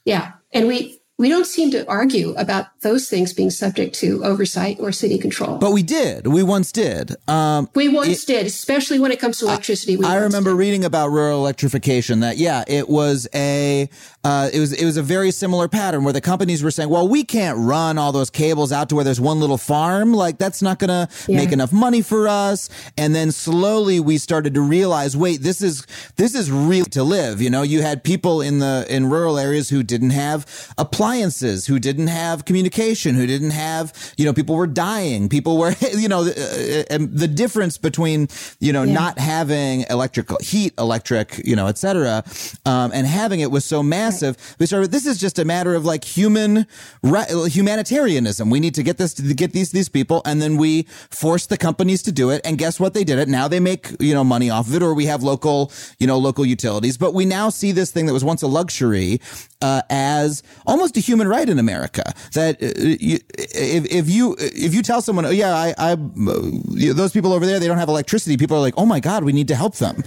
Yeah. And we, we don't seem to argue about those things being subject to oversight or city control. But we did. We once did. Um, we once it, did, especially when it comes to electricity. I remember did. reading about rural electrification that yeah, it was a uh, it was it was a very similar pattern where the companies were saying, well, we can't run all those cables out to where there's one little farm. Like that's not gonna yeah. make enough money for us. And then slowly we started to realize, wait, this is this is real to live. You know, you had people in the in rural areas who didn't have appliances, who didn't have communication education, who didn't have, you know, people were dying, people were, you know, uh, and the difference between, you know, Yeah. not having electrical heat, electric, you know, et cetera, um, and having it was so massive. We started, this is just a matter of like human, ri- humanitarianism. We need to get this, to get these, these people. And then we force the companies to do it. And guess what? They did it. Now they make, you know, money off of it or we have local, you know, local utilities. But we now see this thing that was once a luxury, uh, as almost a human right in America. That if, if you if you tell someone, oh yeah, I, I those people over there, they don't have electricity. People are like, oh my god, we need to help them.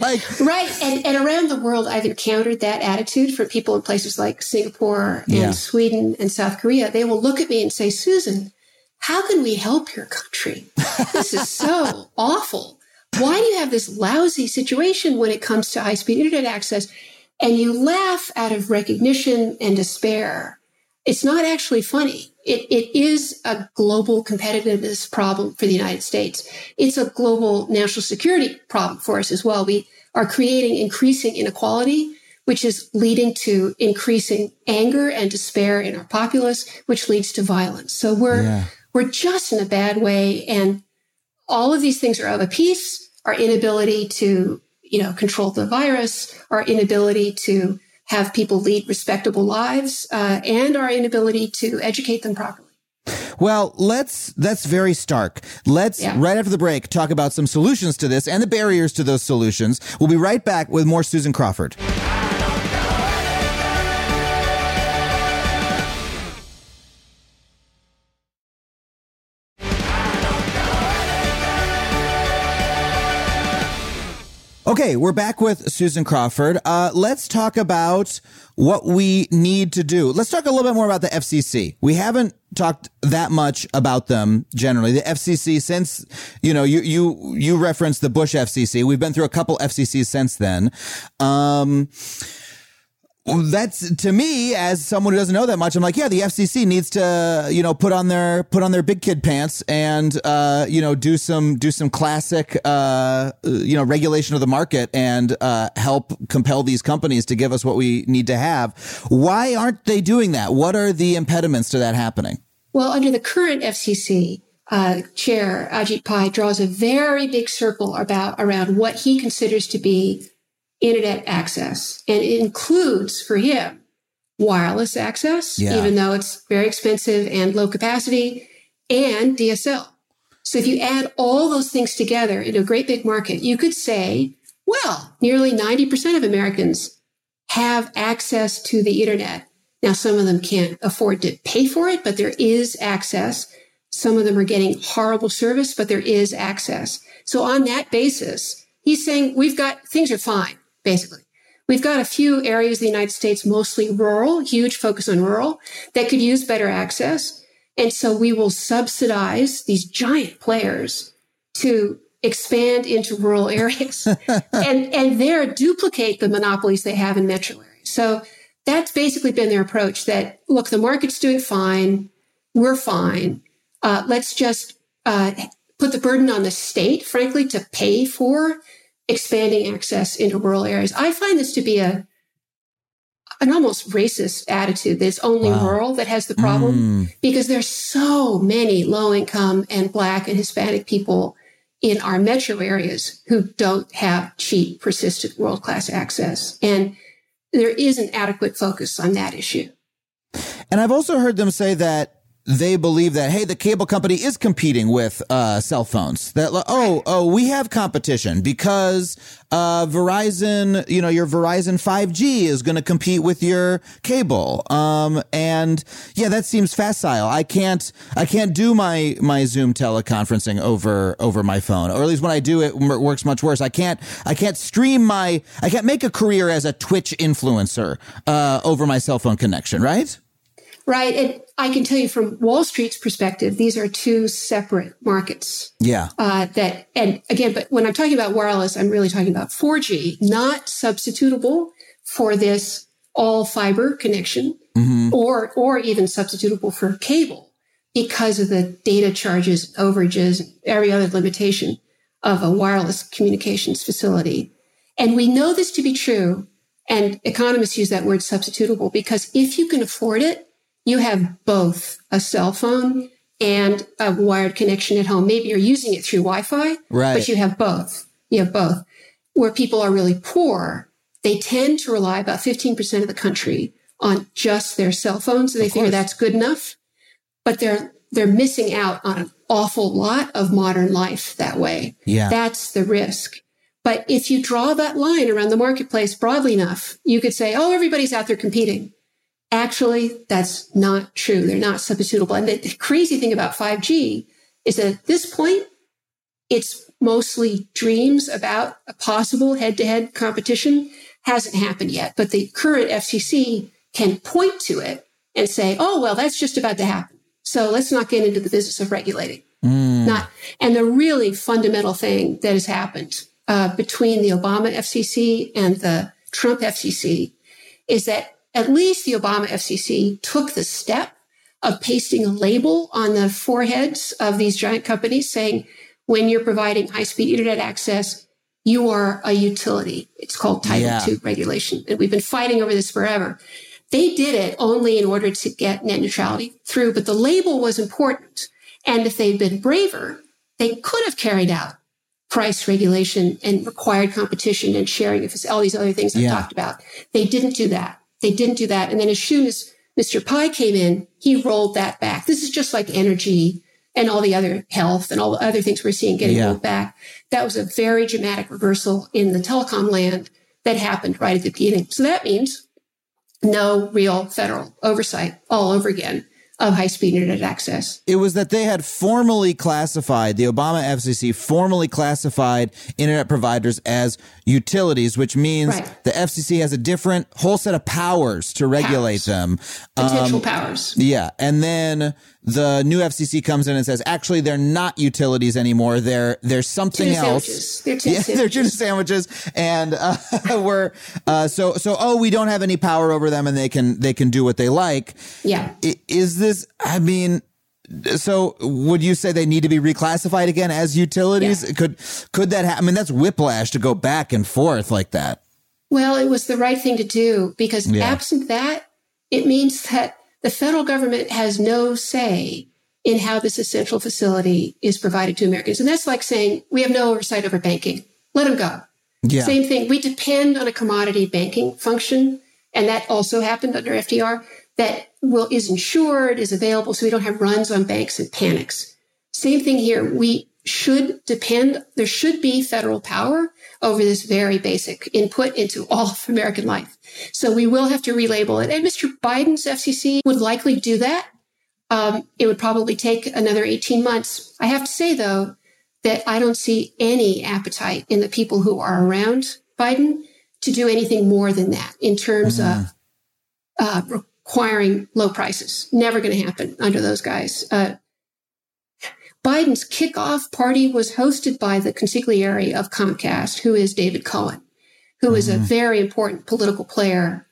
like Right. And, and around the world, I've encountered that attitude from people in places like Singapore and Yeah. Sweden and South Korea. They will look at me and say, Susan, how can we help your country? This is so awful. Why do you have this lousy situation when it comes to high speed internet access? And you laugh out of recognition and despair. It's not actually funny. It, it is a global competitiveness problem for the United States. It's a global national security problem for us as well. We are creating increasing inequality, which is leading to increasing anger and despair in our populace, which leads to violence. So we're, Yeah. we're just in a bad way. And all of these things are of a piece. Our inability to, you know, control the virus, our inability to have people lead respectable lives, uh, and our inability to educate them properly. Well, let's that's very stark. Let's Yeah. right after the break talk about some solutions to this and the barriers to those solutions. We'll be right back with more Susan Crawford. Okay, we're back with Susan Crawford. Uh, let's talk about what we need to do. Let's talk a little bit more about the FCC. We haven't talked that much about them generally. The FCC, since you know, you you you referenced the Bush FCC. We've been through a couple FCCs since then. Um, that's to me as someone who doesn't know that much. I'm like, yeah, the FCC needs to, you know, put on their put on their big kid pants and, uh, you know, do some do some classic, uh, you know, regulation of the market and uh, help compel these companies to give us what we need to have. Why aren't they doing that? What are the impediments to that happening? Well, under the current FCC uh, chair, Ajit Pai draws a very big circle about around what he considers to be internet access, and it includes for him wireless access, Yeah. even though it's very expensive and low capacity, and DSL. So if you add all those things together into a great big market, you could say, well, nearly 90% of Americans have access to the internet. Now, some of them can't afford to pay for it, but there is access. Some of them are getting horrible service, but there is access. So on that basis, he's saying we've got things are fine, basically. We've got a few areas of the United States, mostly rural, huge focus on rural, that could use better access. And so we will subsidize these giant players to expand into rural areas and, and there duplicate the monopolies they have in metro areas. So that's basically been their approach that, look, the market's doing fine. We're fine. Uh, let's just uh, put the burden on the state, frankly, to pay for expanding access into rural areas. I find this to be a an almost racist attitude that it's only Wow. rural that has the problem Mm. because there's so many low income and black and Hispanic people in our metro areas who don't have cheap, persistent world class access. And there is an adequate focus on that issue. And I've also heard them say that they believe that hey, the cable company is competing with uh, cell phones. That oh oh we have competition because uh, Verizon, you know, your Verizon 5G is going to compete with your cable. Um, and yeah, that seems facile. I can't I can't do my my Zoom teleconferencing over over my phone, or at least when I do it, it works much worse. I can't I can't stream my I can't make a career as a Twitch influencer uh, over my cell phone connection, right? Right. And I can tell you from Wall Street's perspective, these are two separate markets. Yeah. uh, that, and again, but when I'm talking about wireless, I'm really talking about 4G, not substitutable for this all fiber connection or, or even substitutable for cable because of the data charges, overages, every other limitation of a wireless communications facility. And we know this to be true. And economists use that word substitutable because if you can afford it, you have both a cell phone and a wired connection at home. Maybe you're using it through Wi-Fi, Right. but you have both. You have both. Where people are really poor, they tend to rely about 15% of the country on just their cell phones. And they figure course. that's good enough, but they're, they're missing out on an awful lot of modern life that way. Yeah. That's the risk. But if you draw that line around the marketplace broadly enough, you could say, oh, everybody's out there competing. Actually, that's not true. They're not substitutable. And the, the crazy thing about 5G is that at this point, it's mostly dreams about a possible head to head competition. Hasn't happened yet, but the current FCC can point to it and say, oh, well, that's just about to happen. So let's not get into the business of regulating. Not, and the really fundamental thing that has happened uh, between the Obama FCC and the Trump FCC is that at least the Obama FCC took the step of pasting a label on the foreheads of these giant companies saying, when you're providing high speed internet access, you are a utility. It's called Title Yeah. II regulation. And we've been fighting over this forever. They did it only in order to get net neutrality through, but the label was important. And if they'd been braver, they could have carried out price regulation and required competition and sharing of all these other things I Yeah. talked about. They didn't do that. They didn't do that. And then as soon as Mr. Pai came in, he rolled that back. This is just like energy and all the other health and all the other things we're seeing getting Yeah. rolled back. That was a very dramatic reversal in the telecom land that happened right at the beginning. So that means no real federal oversight all over again of high speed internet access. It was that they had formally classified, the Obama FCC formally classified internet providers as utilities, which means Right. the FCC has a different whole set of powers to regulate Powers. them. Potential Um, powers. Yeah. And then the new FCC comes in and says, actually, they're not utilities anymore. They're, they're something Tuna else. sandwiches. They're tuna yeah, they're tuna sandwiches. sandwiches. And, uh, we're, uh, so, so, oh, we don't have any power over them and they can, they can do what they like. Yeah. Is this, I mean, so would you say they need to be reclassified again as utilities? Could, could that happen? I mean, that's whiplash to go back and forth like that. Well, it was the right thing to do because Yeah. absent that, it means that the federal government has no say in how this essential facility is provided to Americans. And that's like saying we have no oversight over banking. Let them go. Yeah. Same thing. We depend on a commodity banking function. And that also happened under FDR that will is insured, is available. So we don't have runs on banks and panics. Same thing here. We should depend, there should be federal power over this very basic input into all of American life. So we will have to relabel it. And Mr. Biden's FCC would likely do that. Um, it would probably take another 18 months. I have to say, though, that I don't see any appetite in the people who are around Biden to do anything more than that in terms of uh, requiring low prices. Never going to happen under those guys. Uh, Biden's kickoff party was hosted by the consigliere of Comcast, who is David Cohen, who is a very important political player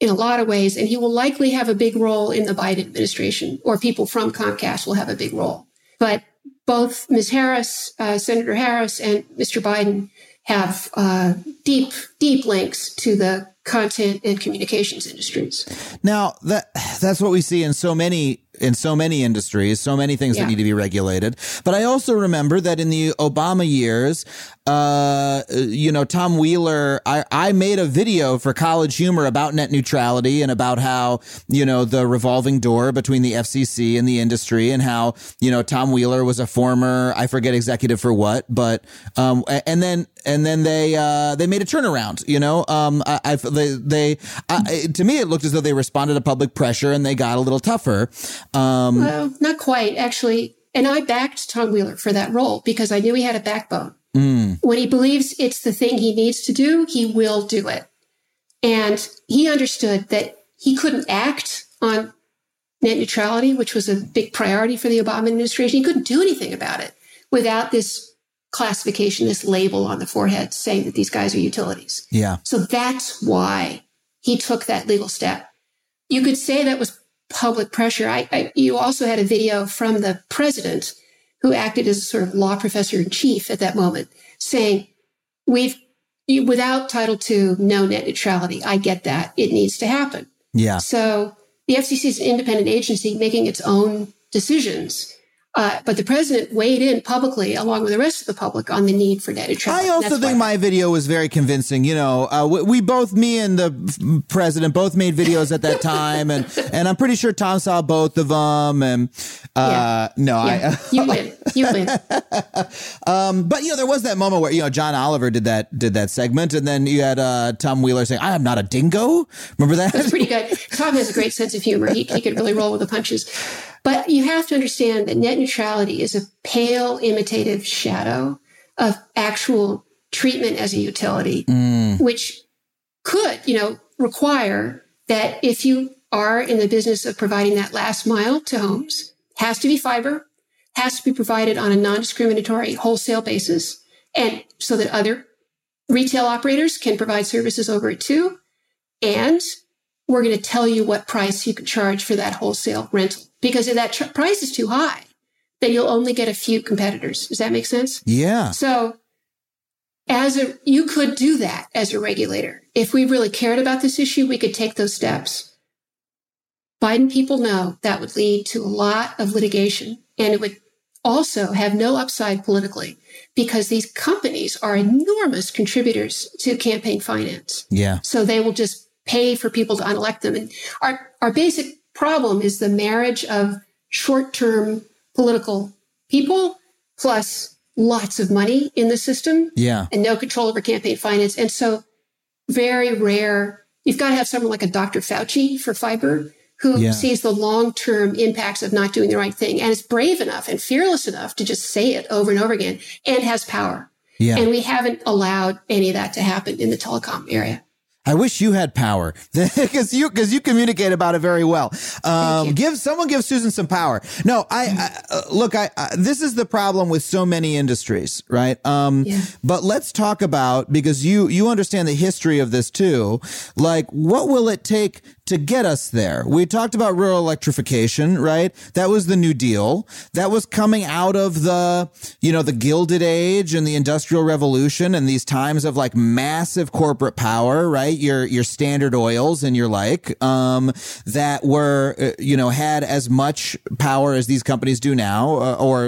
in a lot of ways. And he will likely have a big role in the Biden administration, or people from Comcast will have a big role. But both Ms. Harris, uh, Senator Harris, and Mr. Biden have uh, deep, deep links to the content and communications industries. Now that that's what we see in so many in so many industries, so many things that need to be regulated. But I also remember that in the Obama years, uh, you know, Tom Wheeler, I, I made a video for College Humor about net neutrality and about how you know the revolving door between the FCC and the industry, and how you know Tom Wheeler was a former I forget executive for what, but um, and then and then they uh, they made a turnaround. You know, um, I, I they they I, to me it looked as though they responded to public pressure and they got a little tougher. Um, Well, not quite, actually. And I backed Tom Wheeler for that role because I knew he had a backbone. When he believes it's the thing he needs to do, he will do it. And he understood that he couldn't act on net neutrality, which was a big priority for the Obama administration. He couldn't do anything about it without this classification, this label on the forehead saying that these guys are utilities. yeah, So that's why he took that legal step. You could say that was public pressure. I, I, you also had a video from the president who acted as a sort of law professor in chief at that moment saying, we've, you, without Title II, no net neutrality. I get that. It needs to happen. yeah, So the FCC is an independent agency making its own decisions. Uh, but the president weighed in publicly, along with the rest of the public, on the need for data neutrality. I also That's think my video was very convincing. You know, uh, we, we both, me and the president, both made videos at that time, and and I'm pretty sure Tom saw both of them. And uh, no, yeah, I. you win. You win. Um, but you know, there was that moment where you know John Oliver did that did that segment, and then you had uh, Tom Wheeler saying, "I am not a dingo." Remember that? That's pretty good. Tom has a great sense of humor. He, he could really roll with the punches. But you have to understand that net neutrality is a pale imitative shadow of actual treatment as a utility, mm. which could, you know, require that if you are in the business of providing that last mile to homes, has to be fiber, has to be provided on a non-discriminatory wholesale basis, and so that other retail operators can provide services over it too. And we're going to tell you what price you can charge for that wholesale rental. Because if that tr- price is too high, then you'll only get a few competitors. Does that make sense? yeah. So as a, you could do that as a regulator. If we really cared about this issue, we could take those steps. Biden people know that would lead to a lot of litigation and it would also have no upside politically because these companies are enormous contributors to campaign finance. Yeah. So they will just pay for people to unelect them. And our, our basic problem is the marriage of short term political people plus lots of money in the system Yeah. and no control over campaign finance. And so very rare. You've got to have someone like a Dr. Fauci for fiber who Yeah. sees the long term impacts of not doing the right thing and is brave enough and fearless enough to just say it over and over again and has power. Yeah. And we haven't allowed any of that to happen in the telecom area. I wish you had power because you because you communicate about it very well. Um, give someone give Susan some power. No, I, I uh, look. I, I this is the problem with so many industries, right? Um, Yeah. But let's talk about because you you understand the history of this too. Like, what will it take to get us there? We talked about rural electrification, right? That was the New Deal. That was coming out of the you know the Gilded Age and the Industrial Revolution and these times of like massive corporate power, right? Your your Standard Oils and your like um, that were uh, you know had as much power as these companies do now, uh, or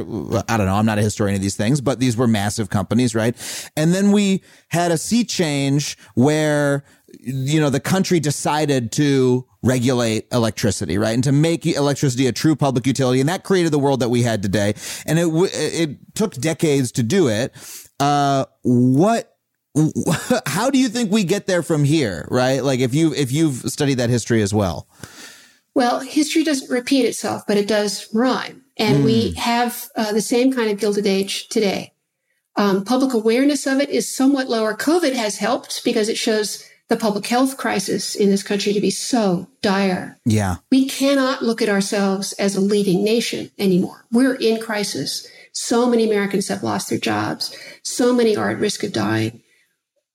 I don't know. I'm not a historian of these things, but these were massive companies, right? And then we had a sea change where you know the country decided to regulate electricity right? And to make electricity a true public utility. And that created the world that we had today. And it it took decades to do it. Uh what how do you think we get there from here right? Like if you if you've studied that history as well. Well, history doesn't repeat itself, but it does rhyme. And we have uh, the same kind of Gilded Age today. Um, public awareness of it is somewhat lower. COVID has helped because it shows the public health crisis in this country to be so dire. yeah We cannot look at ourselves as a leading nation anymore. We're in crisis. So many Americans have lost their jobs. So many are at risk of dying.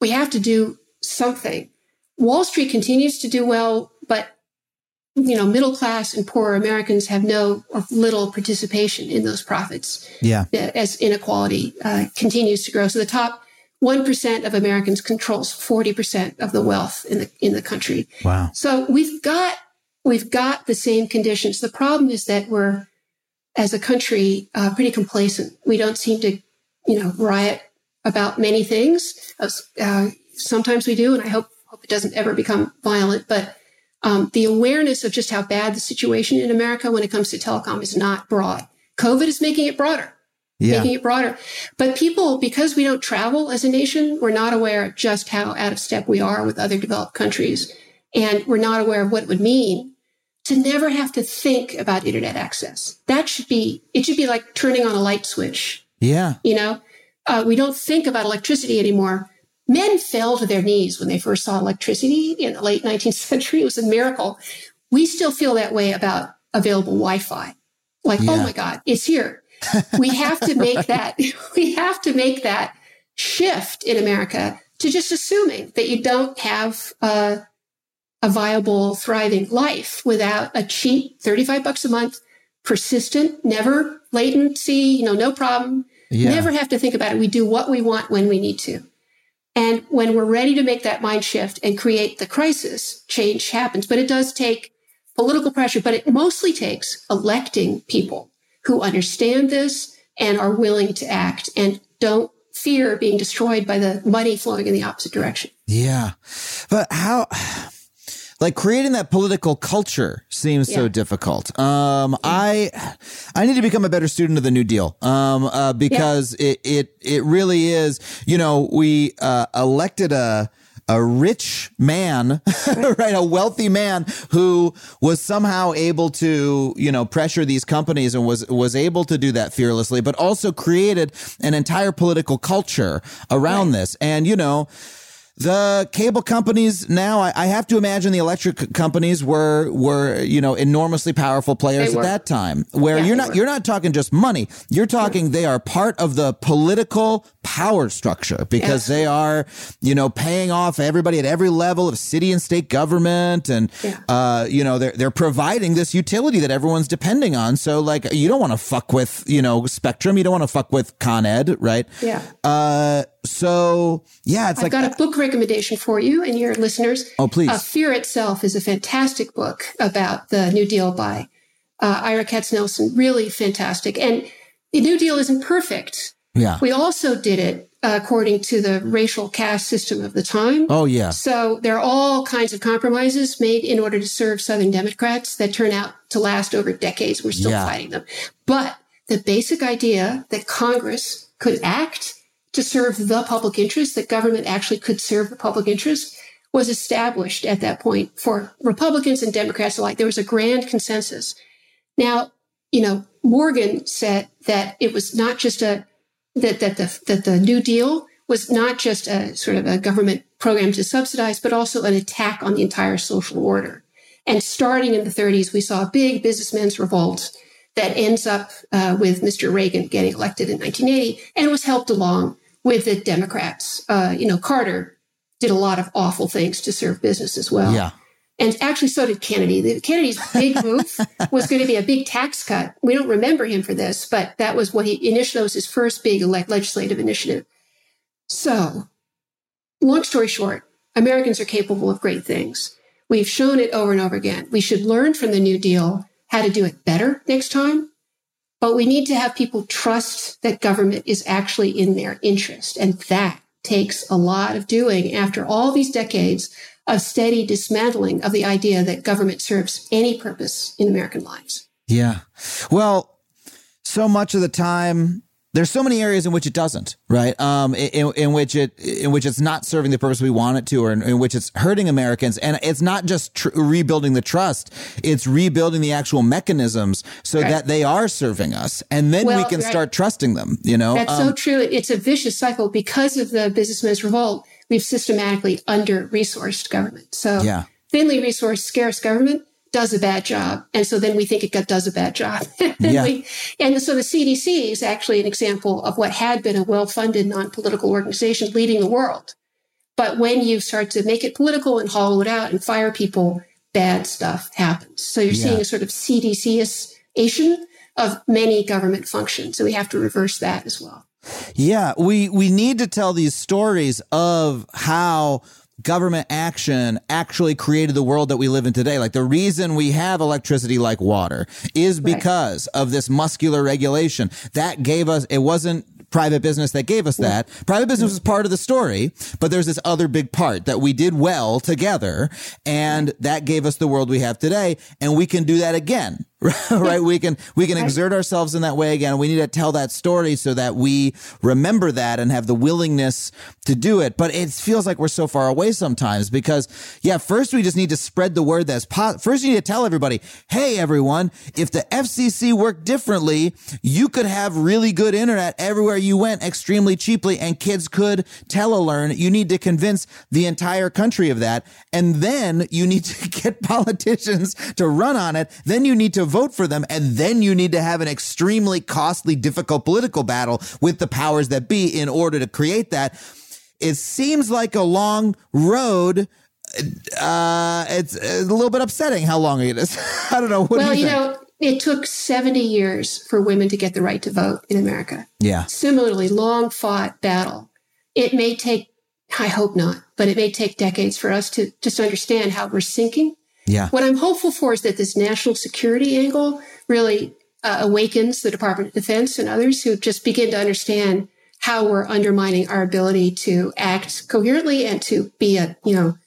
We have to do something. Wall Street continues to do well, but you know, middle class and poor Americans have no or little participation in those profits yeah as inequality uh, continues to grow. So the top 1% of Americans controls 40% of the wealth in the, in the country. wow So we've got, we've got the same conditions. The problem is that we're, as a country, uh, pretty complacent. We don't seem to, you know, riot about many things. Uh, sometimes we do, and I hope, hope it doesn't ever become violent, but um, the awareness of just how bad the situation in America when it comes to telecom is not broad. COVID is making it broader yeah making it broader. But people, because we don't travel as a nation, we're not aware of just how out of step we are with other developed countries. And we're not aware of what it would mean to never have to think about internet access. That should be, it should be like turning on a light switch. yeah You know, uh, we don't think about electricity anymore. Men fell to their knees when they first saw electricity in the late 19th century. It was a miracle. We still feel that way about available Wi-Fi. Like, oh my God, it's here. We have to make that, we have to make that shift in America to just assuming that you don't have a, a viable, thriving life without a cheap 35 bucks a month, persistent, never latency, you know, no problem. yeah Never have to think about it. We do what we want when we need to. And when we're ready to make that mind shift and create the crisis, change happens. But it does take political pressure, but it mostly takes electing people who understand this and are willing to act and don't fear being destroyed by the money flowing in the opposite direction. Yeah. But how like creating that political culture seems so difficult. Um, I, I need to become a better student of the New Deal. Um, uh, because it, it, it really is, you know, we, uh, elected a, a rich man, right? A wealthy man who was somehow able to, you know, pressure these companies and was, was able to do that fearlessly, but also created an entire political culture around this. And, you know, the cable companies now, I, I have to imagine the electric companies were were you know enormously powerful players at that time. Where Yeah, you're not were. you're not talking just money. You're talking they are part of the political power structure because Yes. they are you know paying off everybody at every level of city and state government, and Yeah. uh, you know they're they're providing this utility that everyone's depending on. So like you don't want to fuck with you know Spectrum. You don't want to fuck with Con Ed, right? Yeah. Uh, so yeah, it's I've like got a book recommendation for you and your listeners. Oh, please. Uh, Fear Itself is a fantastic book about the New Deal by uh, Ira Katznelson. Really fantastic. And the New Deal isn't perfect. yeah. We also did it uh, according to the racial caste system of the time. Oh yeah. So there are all kinds of compromises made in order to serve Southern Democrats that turn out to last over decades. We're still Yeah. fighting them. But the basic idea that Congress could act to serve the public interest, that government actually could serve the public interest, was established at that point for Republicans and Democrats alike. There was a grand consensus. Now, you know, Morgan said that it was not just a that that the that the New Deal was not just a sort of a government program to subsidize, but also an attack on the entire social order. And starting in the 30s, we saw a big businessmen's revolt that ends up uh, with Mr. Reagan getting elected in 1980, and was helped along with the Democrats. Uh, you know, Carter did a lot of awful things to serve business as well. Yeah. And actually, so did Kennedy. The- Kennedy's big move was going to be a big tax cut. We don't remember him for this, but that was what he initially was his first big elect legislative initiative. So, long story short, Americans are capable of great things. We've shown it over and over again. We should learn from the New Deal how to do it better next time. But we need to have people trust that government is actually in their interest. And that takes a lot of doing after all these decades of steady dismantling of the idea that government serves any purpose in American lives. Yeah. Well, so much of the time, there's so many areas in which it doesn't, right? Um, in, in which it, in which it's not serving the purpose we want it to, or in, in which it's hurting Americans. And it's not just tr- rebuilding the trust; it's rebuilding the actual mechanisms so Right. that they are serving us, and then we can right. start trusting them. You know, That's Um, so true. It's a vicious cycle because of the businessmen's revolt. We've systematically under resourced government. So Yeah. thinly resourced, scarce government does a bad job. And so then we think it got- does a bad job. and, Yeah. we, and so the CDC is actually an example of what had been a well funded non political organization leading the world. But when you start to make it political and hollow it out and fire people, bad stuff happens. So you're Yeah. seeing a sort of CDC-iation of many government functions. So we have to reverse that as well. Yeah, we we need to tell these stories of how government action actually created the world that we live in today. Like the reason we have electricity like water is Right. because of this muscular regulation that gave us it wasn't private business that gave us that. Private business was part of the story, but there's this other big part that we did well together and that gave us the world we have today and we can do that again. right? We can we can exert ourselves in that way again. We need to tell that story so that we remember that and have the willingness to do it. But it feels like we're so far away sometimes because yeah, first we just need to spread the word that's po- first you need to tell everybody, "Hey everyone, if the FCC worked differently, you could have really good internet everywhere you went extremely cheaply and kids could telelearn." You need to convince the entire country of that. And then you need to get politicians to run on it. Then you need to vote for them. And then you need to have an extremely costly, difficult political battle with the powers that be in order to create that. It seems like a long road. Uh, it's a little bit upsetting how long it is. I don't know. What well, do you, you know, it took 70 years for women to get the right to vote in America. yeah. Similarly, long fought battle. It may take, I hope not, but it may take decades for us to just understand how we're sinking Yeah. What I'm hopeful for is that this national security angle really uh, awakens the Department of Defense and others who just begin to understand how we're undermining our ability to act coherently and to be a, you know,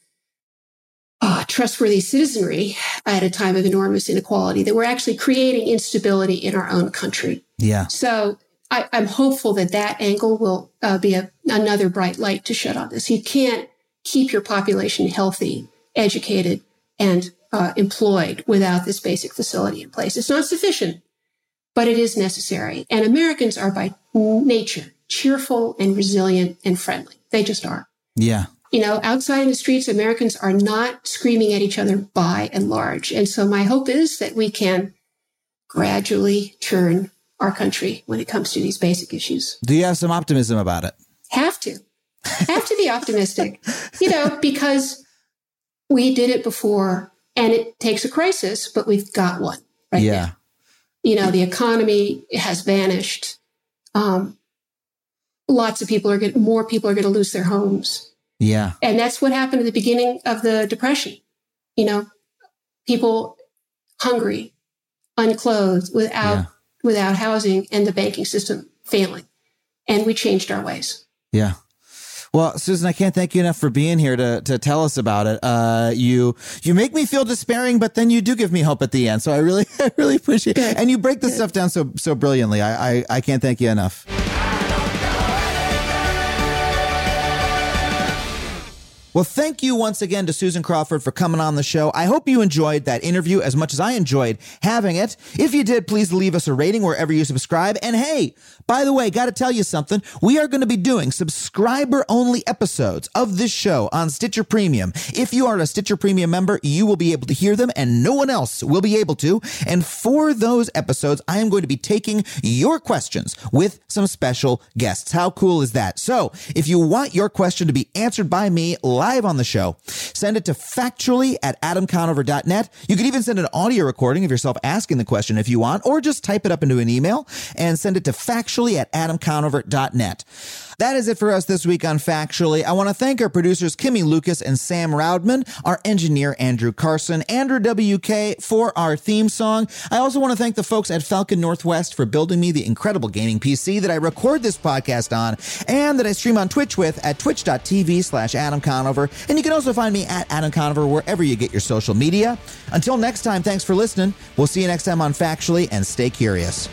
uh, trustworthy citizenry at a time of enormous inequality, that we're actually creating instability in our own country. Yeah. So I, am hopeful that that angle will uh, be a, another bright light to shed on this. You can't keep your population healthy, educated, and uh, employed without this basic facility in place. It's not sufficient, but it is necessary. And Americans are by nature cheerful and resilient and friendly. They just are. Yeah you know, outside in the streets, Americans are not screaming at each other by and large. And so my hope is that we can gradually turn our country when it comes to these basic issues. Do you have some optimism about it? Have to. Have to be optimistic, you know, because we did it before and it takes a crisis, but we've got one right yeah. now. You know, the economy has vanished. Um, lots of people are going more people are going to lose their homes. Yeah. And that's what happened at the beginning of the depression. You know, people hungry, unclothed, without yeah. without housing and the banking system failing. And we changed our ways. Yeah. Well, Susan, I can't thank you enough for being here to, to tell us about it. Uh, you you make me feel despairing, but then you do give me hope at the end. So I really I really appreciate it. And you break this Good. stuff down so so brilliantly. I, I I can't thank you enough. Well, thank you once again to Susan Crawford for coming on the show. I hope you enjoyed that interview as much as I enjoyed having it. If you did, please leave us a rating wherever you subscribe. And hey, by the way, got to tell you something. We are going to be doing subscriber only episodes of this show on Stitcher Premium. If you are a Stitcher Premium member, you will be able to hear them and no one else will be able to. And for those episodes, I am going to be taking your questions with some special guests. How cool is that? So if you want your question to be answered by me live on the show, send it to factually at adamconover.net. You can even send an audio recording of yourself asking the question if you want, or just type it up into an email and send it to factually at adamconover.net. That is it for us this week on Factually. I want to thank our producers, Kimmy Lucas and Sam Roudman, our engineer, Andrew Carson, Andrew WK for our theme song. I also want to thank the folks at Falcon Northwest for building me the incredible gaming PC that I record this podcast on and that I stream on Twitch with at twitch.tv slash Adam Conover. And you can also find me at Adam Conover wherever you get your social media. Until next time, thanks for listening. We'll see you next time on Factually and stay curious.